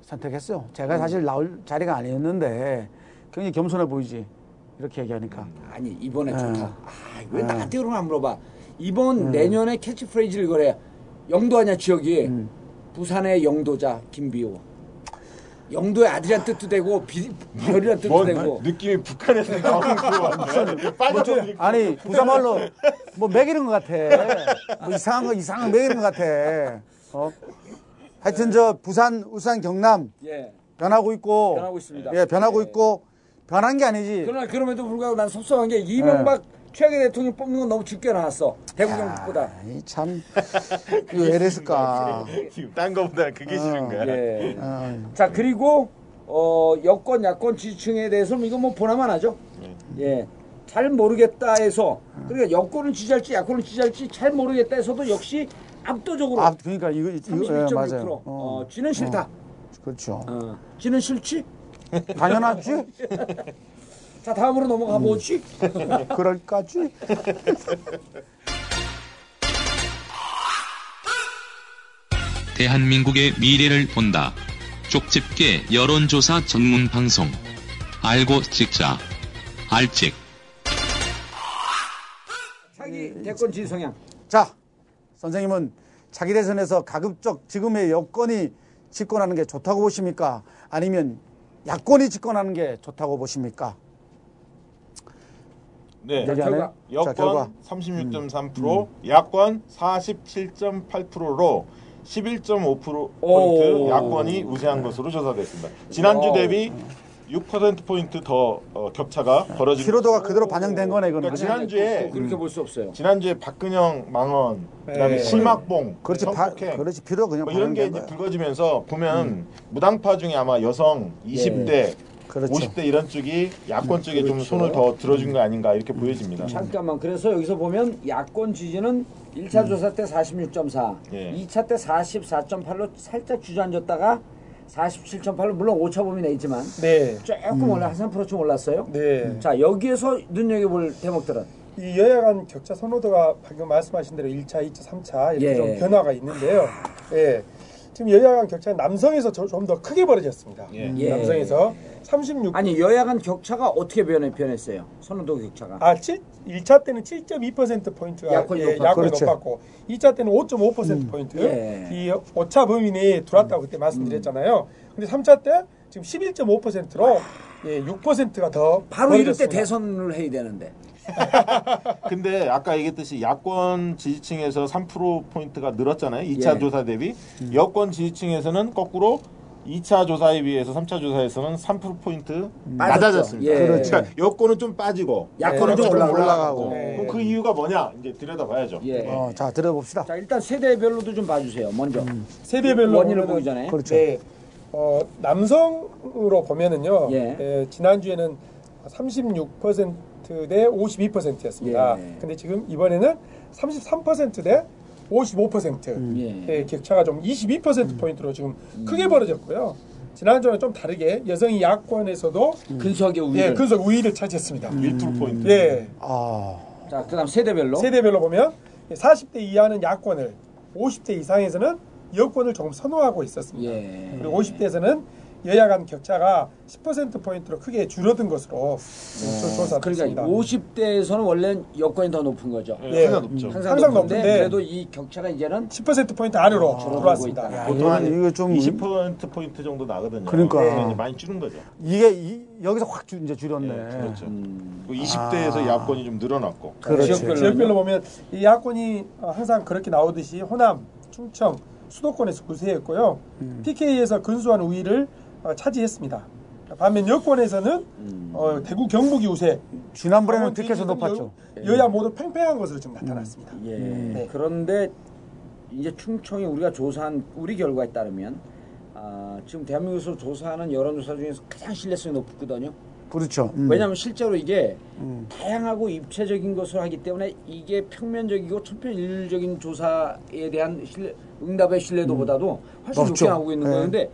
선택했어요. 제가 사실 나올 자리가 아니었는데 굉장히 겸손해 보이지. 이렇게 얘기하니까. 아니 이번에 예. 좋다. 아, 왜 나한테 그런 거안 물어봐. 이번 내년에 캐치프레이즈를 그래. 영도 아니야 지역이. 음. 부산의 영도자 김비호. 영도의 아들이란 뜻도 되고 비, 별이란 뜻도 뭔 되고 느낌이 북한에서 나오는 그거 같네. 빨리 아니 부사말로 뭐 매기는 것 같아. 뭐 이상한 거 이상한 거 매기는 것 같아. 어? 하여튼 저 부산, 울산, 경남 예. 변하고 있고 변하고 있습니다. 예, 변하고 예. 있고 변한 게 아니지. 그러나 그럼에도 불구하고 난 속상한 게 이명박 최악의 대통령 뽑는 건 너무 죽게 나왔어. 대구 경북보다. 참 이거 왜 이랬을까? 지금 딴 거보다 그게 싫은 거야. 예. 어, 자 그리고 어, 여권 야권 지지층에 대해서는 이거 뭐 보나만 하죠. 예. 잘 모르겠다 해서 그러니까 여권을 지지할지 야권을 지지할지 잘 모르겠다 해서도 역시 압도적으로 아 그러니까 이거 이거 예, 31.6% 맞아요. 어, 어, 지는 싫다. 그렇죠. 어. 지는 싫지? 당연하지. 자 다음으로 넘어가 보지. 그럴까지. 대한민국의 미래를 본다. 쪽집게 여론조사 전문 방송. 알고 찍자. 알찍. 자기 대권 지지 성향. 자, 선생님은 자기 대선에서 가급적 지금의 여건이 집권하는 게 좋다고 보십니까? 아니면 야권이 집권하는 게 좋다고 보십니까? 네. 결과. 여권 36.3%, 야권 47.8%로 11.5% 오. 포인트 야권이 우세한 것으로 조사됐습니다. 지난주 오. 대비 6% 포인트 더 어, 격차가 벌어지고 피로도가 그대로 반영된 거네, 이거는. 그러니까 지난주에 그렇게 볼 수 없어요. 지난주에 박근영 망언, 그다음에 네. 실막봉, 그렇지, 바, 성폭행 그렇지, 피로 그냥 뭐 이런 게 반영된 이제 거야. 불거지면서 보면 무당파 중에 아마 여성 20대, 그렇죠. 50대 이런 쪽이 야권 쪽에 좀 그렇죠. 손을 더 들어준 거 아닌가 이렇게 보여집니다. 잠깐만. 그래서 여기서 보면 야권 지지는 1차 조사 때 46.4, 예. 2차 때 44.8로 살짝 주저앉았다가 47.8로 물론 오차 범위 내있지만 네. 조금 올라 한 3%좀 올랐어요. 네. 자 여기에서 눈여겨볼 대목들은 이 여야 간 격차 선호도가 방금 말씀하신 대로 1차, 2차, 3차 이렇게 예. 좀 변화가 있는데요. 예. 지금 여야 간 격차는 남성에서 좀 더 크게 벌어졌습니다. 예. 예. 남성에서 36 아니 여야 간 격차가 어떻게 변해 변했어요? 선호도 격차가. 아, 7, 1차 때는 7.2% 포인트가 야권이 예, 높았고. 야권이 그렇죠. 높았고 2차 때는 5.5% 포인트 예. 이 오차 범위 내에 들어왔다고 그때 말씀드렸잖아요. 근데 3차 때 지금 11.5%로 예, 6%가 더 바로 이럴 때. 대선을 해야 되는데. 근데 아까 얘기했듯이 야권 지지층에서 3% 포인트가 늘었잖아요. 2차 예. 조사 대비. 여권 지지층에서는 거꾸로 2차 조사에 비해서 3차 조사에서는 3% 포인트 빠졌죠. 낮아졌습니다. 예. 그렇죠. 그러니까 여권은 좀 빠지고 야권은 좀 조금 올라가고. 네. 그럼 그 이유가 뭐냐? 이제 들여다봐야죠. 예. 어, 자, 들어봅시다. 자 일단 세대별로도 좀 봐주세요. 먼저 세대별로 원인을 보기 전에. 그렇죠. 네. 어, 남성으로 보면은요. 예. 예, 지난주에는 36% 대 52%였습니다. 예. 근데 지금 이번에는 33%대 55%. 예. 예, 격차가 좀 22% 포인트로 지금 크게 벌어졌고요. 지난주는 좀 다르게 여성이 야권에서도 근소하게 우위를. 예, 근속 우위를 차지했습니다. 1% 포인트. 예. 아, 자 그다음 세대별로. 세대별로 보면 40대 이하는 야권을, 50대 이상에서는 여권을 조금 선호하고 있었습니다. 예. 그리고 50대에서는 여야 간 격차가 10% 포인트로 크게 줄어든 것으로 조사됐습니다. 그러니까 50대에서는 원래 여권이 더 높은 거죠. 예, 예. 항상 높죠. 항상, 항상 높은데, 높은데 그래도 이 격차가 이제는 10% 포인트 안으로 줄어들고 들어왔습니다. 야, 보통 한 이거 좀 20% 포인트 정도 나거든요. 그러니까. 이제 많이 줄은 거죠. 이게 이, 여기서 확 줄, 이제 줄였네. 예, 그렇죠. 음. 그 20대에서 야권이 좀 늘어났고. 그렇지. 지역별로. 지역별로 보면 이 야권이 어, 항상 그렇게 나오듯이 호남, 충청, 수도권에서 우세했고요. PK에서 근소한 우위를 어, 차지했습니다. 반면 여권에서는 어, 대구 경북이 우세. 지난번에는 지지는 높았죠. 여, 여야 모두 팽팽한 것으로 좀 나타났습니다. 예. 네. 그런데 이제 충청이 우리가 조사한 우리 결과에 따르면 아, 지금 대한민국에서 조사하는 여론조사 중에서 가장 신뢰성이 높거든요. 그렇죠. 음. 왜냐하면 실제로 이게 다양하고 입체적인 것을 하기 때문에 이게 평면적이고 천편일률적인 조사에 대한 신뢰, 응답의 신뢰도보다도 훨씬. 높게 나오고 있는 네. 거는데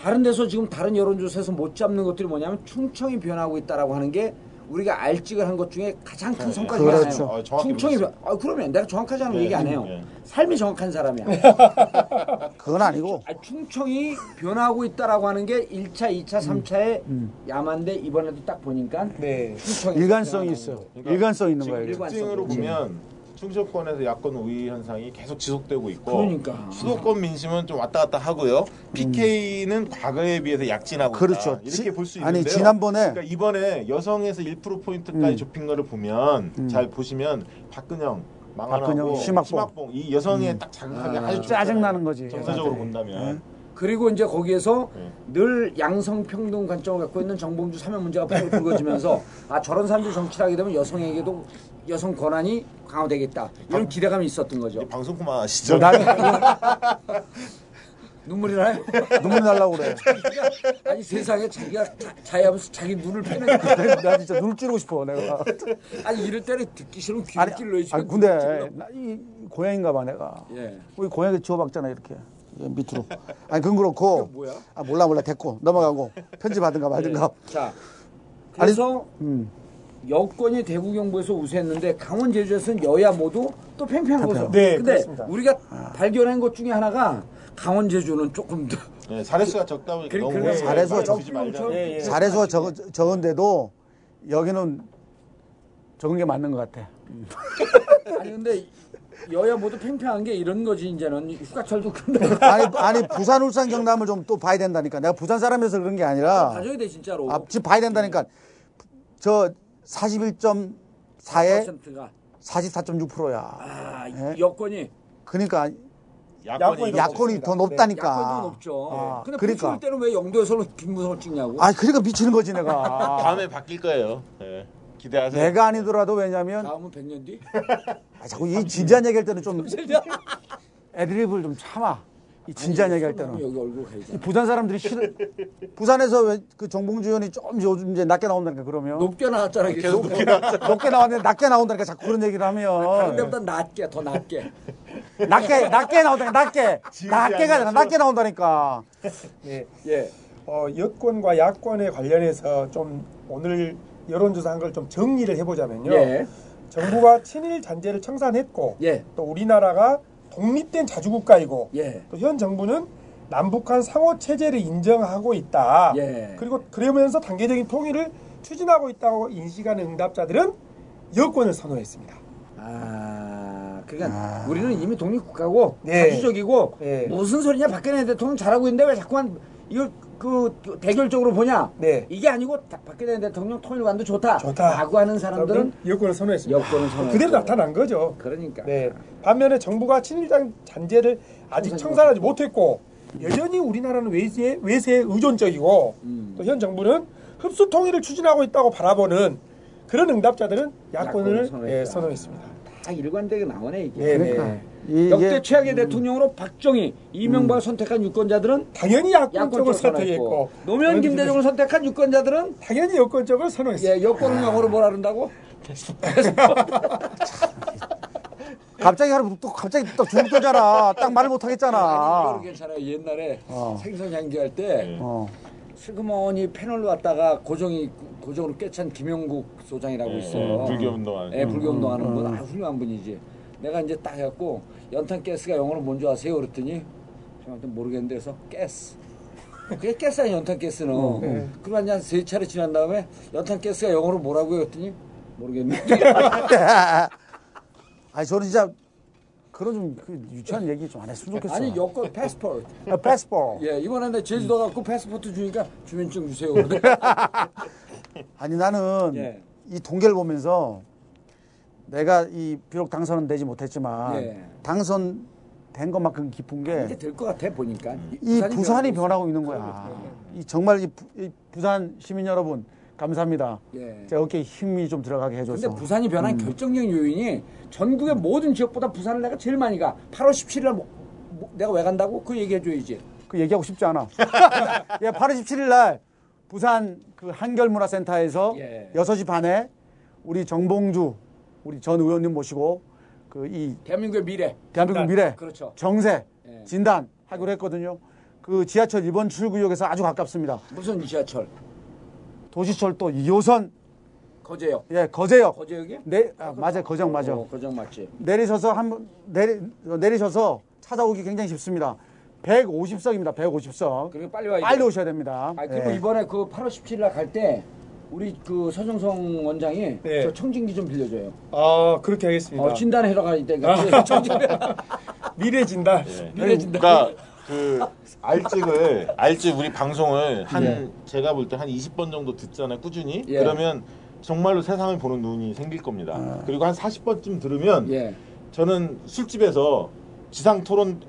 다른 데서 지금 다른 여론조사에서 못 잡는 것들이 뭐냐면 충청이 변하고 있다라고 하는 게 우리가 알직을 한 것 중에 가장 큰 성과 중에 그렇죠. 어, 정확히 충청이 변. 아, 그러면 내가 정확하지 않은 네, 얘기 안 해요. 네. 삶이 정확한 사람이야. 그건 아니고. 아, 충청이 변하고 있다라고 하는 게 1차, 2차, 3차에 음. 야만데 이번에도 딱 보니까 네. 충청이 일관성이 있어요. 그러니까 일관성 있는 거예요. 이게. 일관- 특징으로 예. 보면 충청권에서 야권 우위 현상이 계속 지속되고 있고 그러니까. 수도권 민심은 좀 왔다 갔다 하고요. PK는 과거에 비해서 약진하고 음. 그렇죠. 있다. 이렇게 지- 볼수 아니, 있는데요. 지난번에- 그러니까 이번에 여성에서 1% 포인트까지 음. 좁힌 거를 보면 잘 보시면 박근영 망하고 박근영, 심학봉. 이 여성에 딱 자극하게 아, 아주 짜증 나는 거지. 정서적으로. 본다면 그리고 이제 거기에서 네. 늘 양성평등 관점을 갖고 있는 정봉주 사면 문제가 팍 불거지면서 아 저런 사람들이 정치를 하게 되면 여성에게도 여성 권한이 강화되겠다 이런 기대감이 있었던 거죠. 이 방송 그만하시죠. 나 눈물이 나요? 눈물 날라고 그래. 아니 세상에 자기가 자, 자유하면서 자기 눈을 패는 나 진짜 눈을 찌르고 싶어 내가. 아니 이럴 때는 듣기 싫으면 귀를 찔러야지. 아니 근데 나 이 고양인가 봐 내가. 예. 우리 고양이 지워봤잖아 이렇게 얘 밑으로. 아니 그건 그렇고. 뭐야? 아 몰라 몰라 됐고 넘어가고 편집하든가 말든가. 자 그래서 음. 여권이 대구 경북에서 우세했는데 강원 제주에서는 여야 모두 또 팽팽한 거죠. 네, 근데 그렇습니다. 우리가 발견한 것 중에 하나가 강원 제주는 조금 더 네, 사례수가 적다 보니까 그래, 너무 그래, 사례수가 적-. 예, 예. 잘해서 적, 적은데도 여기는 적은 게 맞는 것 같아. 아니 근데 여야 모두 팽팽한 게 이런 거지 이제는 휴가철도 끝나 아니 아니 부산 울산 경남을 좀 또 봐야 된다니까. 내가 부산 사람이어서 그런 게 아니라 가져야 돼 진짜로. 아, 지금 봐야 된다니까. 저 41.4에 4%가 44.6%야. 아 예? 여권이 그러니까 야권이 야권이 야권이 더 네. 높다니까. 야권도 높죠. 아, 근데 그러니까. 그러니까. 때는 왜 영도에서는 김무성을 찍냐고. 아, 그러니까 미치는 거지 내가. 다음에 바뀔 거예요. 네. 기대하세요. 내가 아니더라도 왜냐면 다음은 100년 뒤. 아, 자꾸 이 진지한 얘기할 때는 좀 애드립을 좀 참아. 이 진지한 얘기할 때는. 여기 얼굴 가야지. 이 부산 사람들이 싫어. 부산에서 왜 그 정봉주 의원이 좀 요즘 이제 낮게 나온다니까 그러면 높게 나왔잖아. 계속 높게 높게 나왔는데 낮게 나온다니까 자꾸 그런 얘기를 하면 근데보다 낮게 더 낮게. 낮게 낮게 나온다니까 낮게 낮게가 아니라. 낮게 나온다니까. 네. 예. 어, 여권과 야권에 관련해서 좀 오늘 여론조사 한 걸 좀 정리를 해보자면요. 예. 정부가 친일 잔재를 청산했고 예. 또 우리나라가 독립된 자주국가이고 예. 또 현 정부는 남북한 상호 체제를 인정하고 있다. 예. 그리고 그러면서 단계적인 통일을 추진하고 있다고 인식하는 응답자들은 여권을 선호했습니다. 아, 그러니까 우리는 이미 독립국가고 네. 자주적이고 네. 무슨 소리냐 박근혜 대통령 잘하고 있는데 왜 자꾸만 이걸 그 대결적으로 보냐? 네. 이게 아니고 다- 박근혜 대통령 통일관도 좋다. 좋다. 라고 하는 사람들은 여권을 선호했습니다. 여권을 선호했죠. 그대로 나타난 거죠. 그러니까. 네. 반면에 정부가 친일당 잔재를 아직 청산하지 못했고 여전히 우리나라는 외세 외세에 의존적이고 음. 또현 정부는 흡수 통일을 추진하고 있다고 바라보는 그런 응답자들은 야권을 야권을. 예, 선호했습니다. 다 일관되게 나오네 이게. 네, 그러니까 네. 이게 역대 최악의 대통령으로 박정희, 이명박을 선택한 유권자들은 당연히 야권 야권 쪽을 쪽을 선택했고 노무현, 김대중을 선택한 유권자들은 당연히 여권 쪽을 선호했습니다. 예, 여권은 영어로 뭐라 그런다고? 갑자기 하루 또 갑자기 또 중국되잖아. 딱 말을 못 아니, 하겠잖아. 이거는 괜찮아요. 옛날에 어. 생선 향기할 때 어. 슬그머니 패널로 왔다가 고정이 고정으로 꿰찬 김영국 소장이라고 네, 있어요. 불교 운동하는. 예, 불교 운동하는 분, 아, 훌륭한 분이지. 내가 이제 딱 해갖고 연탄 가스가 영어로 뭔지 아세요? 그랬더니 저한테 모르겠는데 그래서 가스. 그게 가스 아니야 연탄 가스는. 어. 그러고 한 세 차례 지난 다음에 연탄 가스가 영어로 뭐라고 요 그랬더니 모르겠는데. 아니 저는 진짜 그런 좀그 유치한 얘기 좀 안 했으면 좋겠어. 아니 여권 패스포트. 아, 패스포. 예, 이번에 내 제주도 갖고 패스포트 주니까 주민증 주세요. 아니 나는 예. 이 동계를 보면서 내가 이 비록 당선은 되지 못했지만 예. 당선된 것만큼 이게 게될것 같아 보니까. 이 부산이 변하고 변하고 있는 거야. 이 정말 이, 부, 이 부산 시민 여러분 감사합니다. 예. 제 어깨에 힘이 좀 들어가게 해줘서. 근데 부산이 변한 음. 결정적인 요인이 전국의 모든 지역보다 부산을 내가 제일 많이 가. 8월 17일 날 뭐- 뭐- 내가 왜 간다고? 그 얘기해줘야지. 그 얘기하고 싶지 않아. 예, 8월 17일 날 부산 그 한결문화센터에서 예. 6시 반에 우리 정봉주 우리 전 의원님 모시고 그 이 대한민국의 미래. 대한민국 진단. 미래 그렇죠. 정세 예. 진단 하기로 했거든요. 그 지하철 1번 출구역에서 아주 가깝습니다. 무슨 지하철? 도시철도 2호선 거제역. 예 거제역 거제역이? 네 아, 맞아 거제역 맞아 어, 거제역 맞지. 내리셔서 한번 내리 내리셔서 찾아오기 굉장히 쉽습니다. 150석입니다. 150석 그리고 빨리 와야 빨리 돼. 오셔야 됩니다. 아, 그리고 예. 이번에 그 8월 17일 날 갈 때 우리 그 서정성 원장이 네. 저 청진기 좀 빌려줘요. 아 그렇게 하겠습니다. 어, 진단하러 갈 때가 청진. 미래 진단. 예. 미래진다. 그러니까 그 알찍을 알찍 우리 방송을 한 예. 제가 볼 때 한 20번 정도 듣잖아요 꾸준히 예. 그러면 정말로 세상을 보는 눈이 생길 겁니다 그리고 한 40번쯤 들으면 예. 저는 술집에서 지상 토론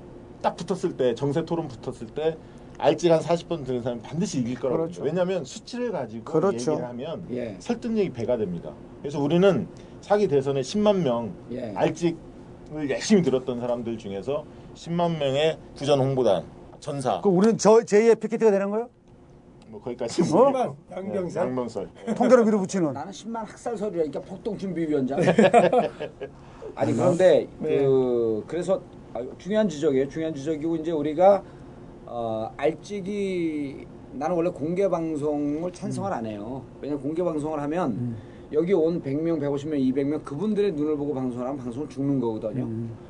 딱 붙었을 때 정세 토론 붙었을 때 알찍 한 40번 들은 사람이 반드시 이길 거라고 그렇죠. 왜냐하면 수치를 가지고 그렇죠. 얘기를 하면 예. 설득력이 배가 됩니다. 그래서 우리는 사기 대선에 10만 명 예. 알찍을 열심히 들었던 사람들 중에서 10만 명의 부전 홍보단 전사 그 우리는 저 제2의 피켓가 되는 거예요? 뭐 거기까지 만 양병사. 양명설 통계로 밀어붙이는. 나는 10만 학살 설이라니까 폭동 준비위원장. 아니 그런데 네. 그 그래서 아, 중요한 지적이에요. 중요한 지적이고 이제 우리가 어, 알찍이 나는 원래 공개 방송을 찬성을 안 해요. 왜냐면 공개 방송을 하면 여기 온 100명, 150명, 200명 그분들의 눈을 보고 방송을 하면 방송은 죽는 거거든요.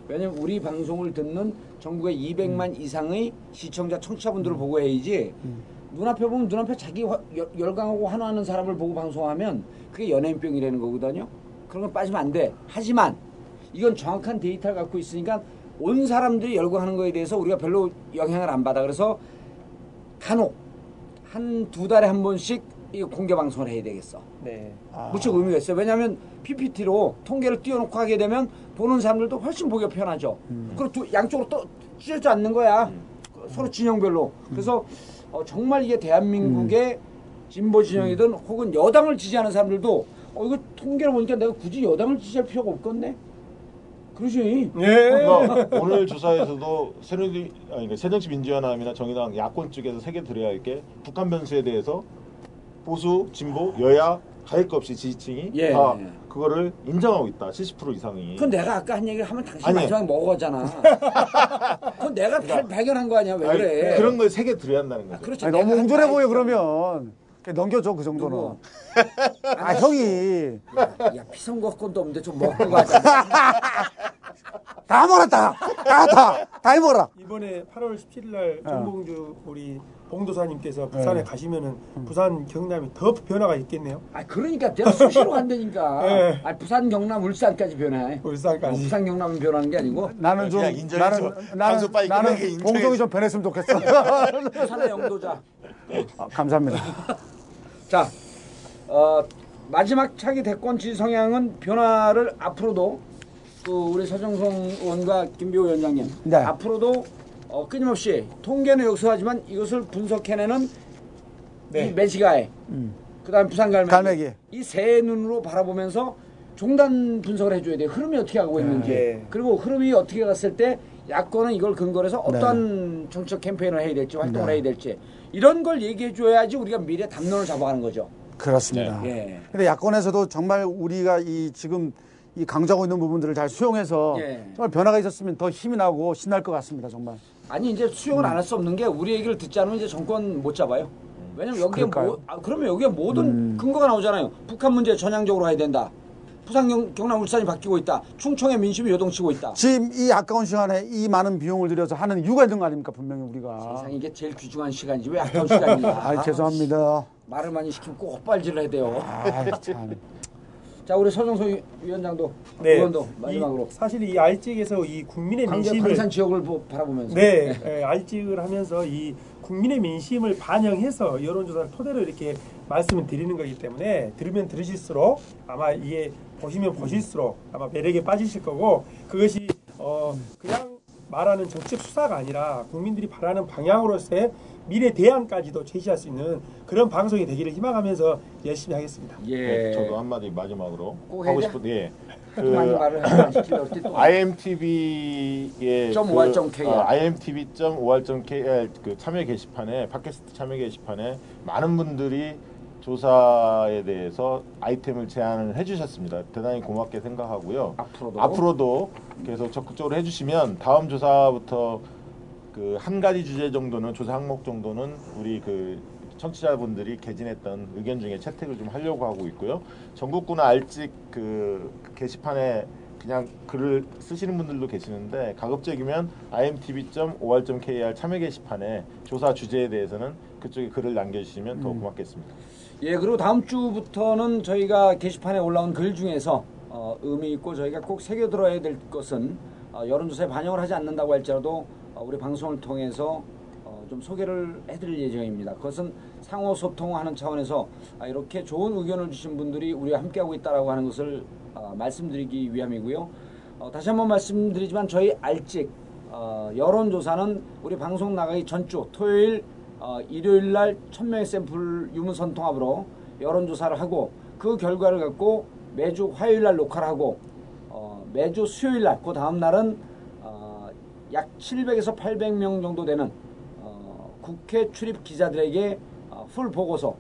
왜냐면 우리 방송을 듣는 전국의 200만 이상의 시청자, 청취자분들을 보고 해야지 눈앞에 보면 눈앞에 자기 화- 열- 열광하고 환호하는 사람을 보고 방송하면 그게 연예인병이라는 거거든요. 그런 건 빠지면 안 돼. 하지만 이건 정확한 데이터를 갖고 있으니까 온 사람들이 열광하는 거에 대해서 우리가 별로 영향을 안 받아. 그래서 간혹 한 두 달에 한 번씩 이 공개 방송을 해야 되겠어. 네. 아. 무척 의미가 있어요. 왜냐하면 PPT로 통계를 띄워놓고 하게 되면 보는 사람들도 훨씬 보기가 편하죠. 그리고 두, 양쪽으로 또 찢어지 않는 거야. 서로 진영별로. 그래서 어, 정말 이게 대한민국의 진보 진영이든 혹은 여당을 지지하는 사람들도 어, 이거 통계를 보니까 내가 굳이 여당을 지지할 필요가 없겠네. 그러지. 예. 그러니까 오늘 조사에서도 새누리 아니 그러니까 새정치 민주연합이나 정의당 야권 쪽에서 세계 들어야 할게 북한 변수에 대해서 보수, 진보, 여야 가릴 것 없이 지지층이 예. 다 그거를 인정하고 있다. 70% 이상이. 그건 내가 아까 한 얘기를 하면 당신 아니. 마지막에 먹어잖아. 그건 내가 발- 발견한 거 아니야. 왜 아니, 그래. 그런 걸 세계 들어야 한다는 거죠. 그렇죠. 아니, 너무 웅졸해 거 보여. 그러면 넘겨줘 그 정도는. 누구? 아 형이 야 피선거권도 없는데 좀 먹고 가자. 다 먹었다. 다다 다 해먹어라. 이번에 8월 17일 날 어. 정봉주 우리 봉도사님께서 부산에 가시면은 부산 경남이 더 변화가 있겠네요. 아 그러니까 내가 수시로 간다니까. 네. 아 부산 경남 울산까지 변해. 어, 울산까지. 부산 경남은 변하는 게 아니고 나는 좀. 나는 나는 나는. 공정이 좀 변했으면 좋겠어. 부산의 영도자. 아, 감사합니다. 자, 어, 마지막 차기 대권 지지 성향은 변화를 앞으로도 그 우리 서정성 의원과 김비호 위원장님 네. 앞으로도 어, 끊임없이 통계는 역수하지만 이것을 분석해내는 네. 이 매지가에 그다음 부산 갈매기. 이 세 눈으로 바라보면서 종단 분석을 해줘야 돼요. 흐름이 어떻게 가고 있는지 네. 그리고 흐름이 어떻게 갔을 때 야권은 이걸 근거로 해서 어떠한 정책 캠페인을 해야 될지 활동을 네. 해야 될지 이런 걸 얘기해 줘야지 우리가 미래 담론을 잡아가는 거죠. 그렇습니다. 예. 근데 야권에서도 정말 우리가 이 지금 이 강조하고 있는 부분들을 잘 수용해서 예. 정말 변화가 있었으면 더 힘이 나고 신날 것 같습니다. 정말. 아니 이제 수용을 안할 수 없는 게 우리 얘기를 듣지 않으면 이제 정권 못 잡아요. 왜냐면 여기에? 뭐, 아, 그러면 여기에 모든 근거가 나오잖아요. 북한 문제 전향적으로 가야 된다. 부산 경, 경남 울산이 바뀌고 있다. 충청의 민심이 요동치고 있다. 지금 이 아까운 시간에 이 많은 비용을 들여서 하는 이유가 있는 거 아닙니까 분명히 우리가. 세상에 이게 제일 귀중한 시간이지 왜 아까운 시간이냐. 아 죄송합니다. 말을 많이 시키면 꼭 헛발질을 해야 돼요. 아 참. 자 우리 서정소 위- 위원장도 네. 의원도 마지막으로 이, 사실 이 알직에서 이 국민의 광주 민심을 광산 지역을 보- 바라보면서 네, 예, 알직을 하면서 이 국민의 민심을 반영해서 여론조사를 토대로 이렇게 말씀을 드리는 거기 때문에 들으면 들으실수록 아마 이게 보시면 보실수록 아마 매력에 빠지실 거고 그것이 어 그냥 말하는 정책 수사가 아니라 국민들이 바라는 방향으로서의 미래 대안까지도 제시할 수 있는 그런 방송이 되기를 희망하면서 열심히 하겠습니다. 예. 네, 저도 한마디 마지막으로 꼭 하고? 싶은데 예. 또 IMTV의 점 KR. IMTV.OR.KR 그 참여 게시판에 팟캐스트 참여 게시판에 많은 분들이 조사에 대해서 아이템을 제안을 해주셨습니다. 대단히 고맙게 생각하고요. 앞으로도 앞으로도 계속 적극적으로 해주시면 다음 조사부터 그 한 가지 주제 정도는 조사 항목 정도는 우리 그 청취자분들이 개진했던 의견 중에 채택을 좀 하려고 하고 있고요. 전국구나 알직 그 게시판에 그냥 글을 쓰시는 분들도 계시는데 가급적이면 imtv.or.kr 참여 게시판에 조사 주제에 대해서는 그쪽에 글을 남겨주시면 더 고맙겠습니다. 예, 그리고 다음 주부터는 저희가 게시판에 올라온 글 중에서 어, 의미 있고 저희가 꼭 새겨들어야 될 것은 어, 여론조사에 반영을 하지 않는다고 할지라도 어, 우리 방송을 통해서 어, 좀 소개를 해드릴 예정입니다. 그것은 상호 소통하는 차원에서 아, 이렇게 좋은 의견을 주신 분들이 우리와 함께하고 있다라고 하는 것을 어, 말씀드리기 위함이고요. 어, 다시 한번 말씀드리지만 저희 알직 어, 여론조사는 우리 방송 나가기 전주 토요일 어, 일요일 날 1000명의 샘플 유무선 통합으로 여론조사를 하고 그 결과를 갖고 매주 화요일 날 녹화를 하고 어, 매주 수요일 날 그 다음 날은 어, 약 700에서 800명 정도 되는 어, 국회 출입 기자들에게 어, 풀 보고서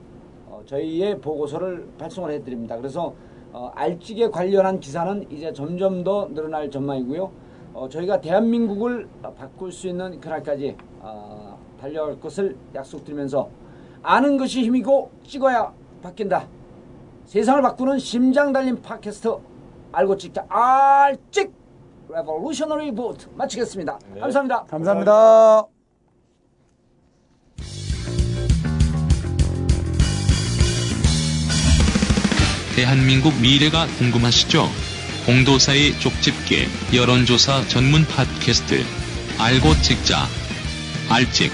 어, 저희의 보고서를 발송을 해드립니다. 그래서 어, 알직에 관련한 기사는 이제 점점 더 늘어날 전망이고요. 어, 저희가 대한민국을 어, 바꿀 수 있는 그날까지 어, 달려갈 것을 약속드리면서 아는 것이 힘이고 찍어야 바뀐다. 세상을 바꾸는 심장 달린 팟캐스트 알고 찍자 알찍 레볼루셔너리 보트 마치겠습니다. 네. 감사합니다. 감사합니다. 대한민국 미래가 궁금하시죠? 공도사의 쪽집게 여론조사 전문 팟캐스트 알고 찍자 알찍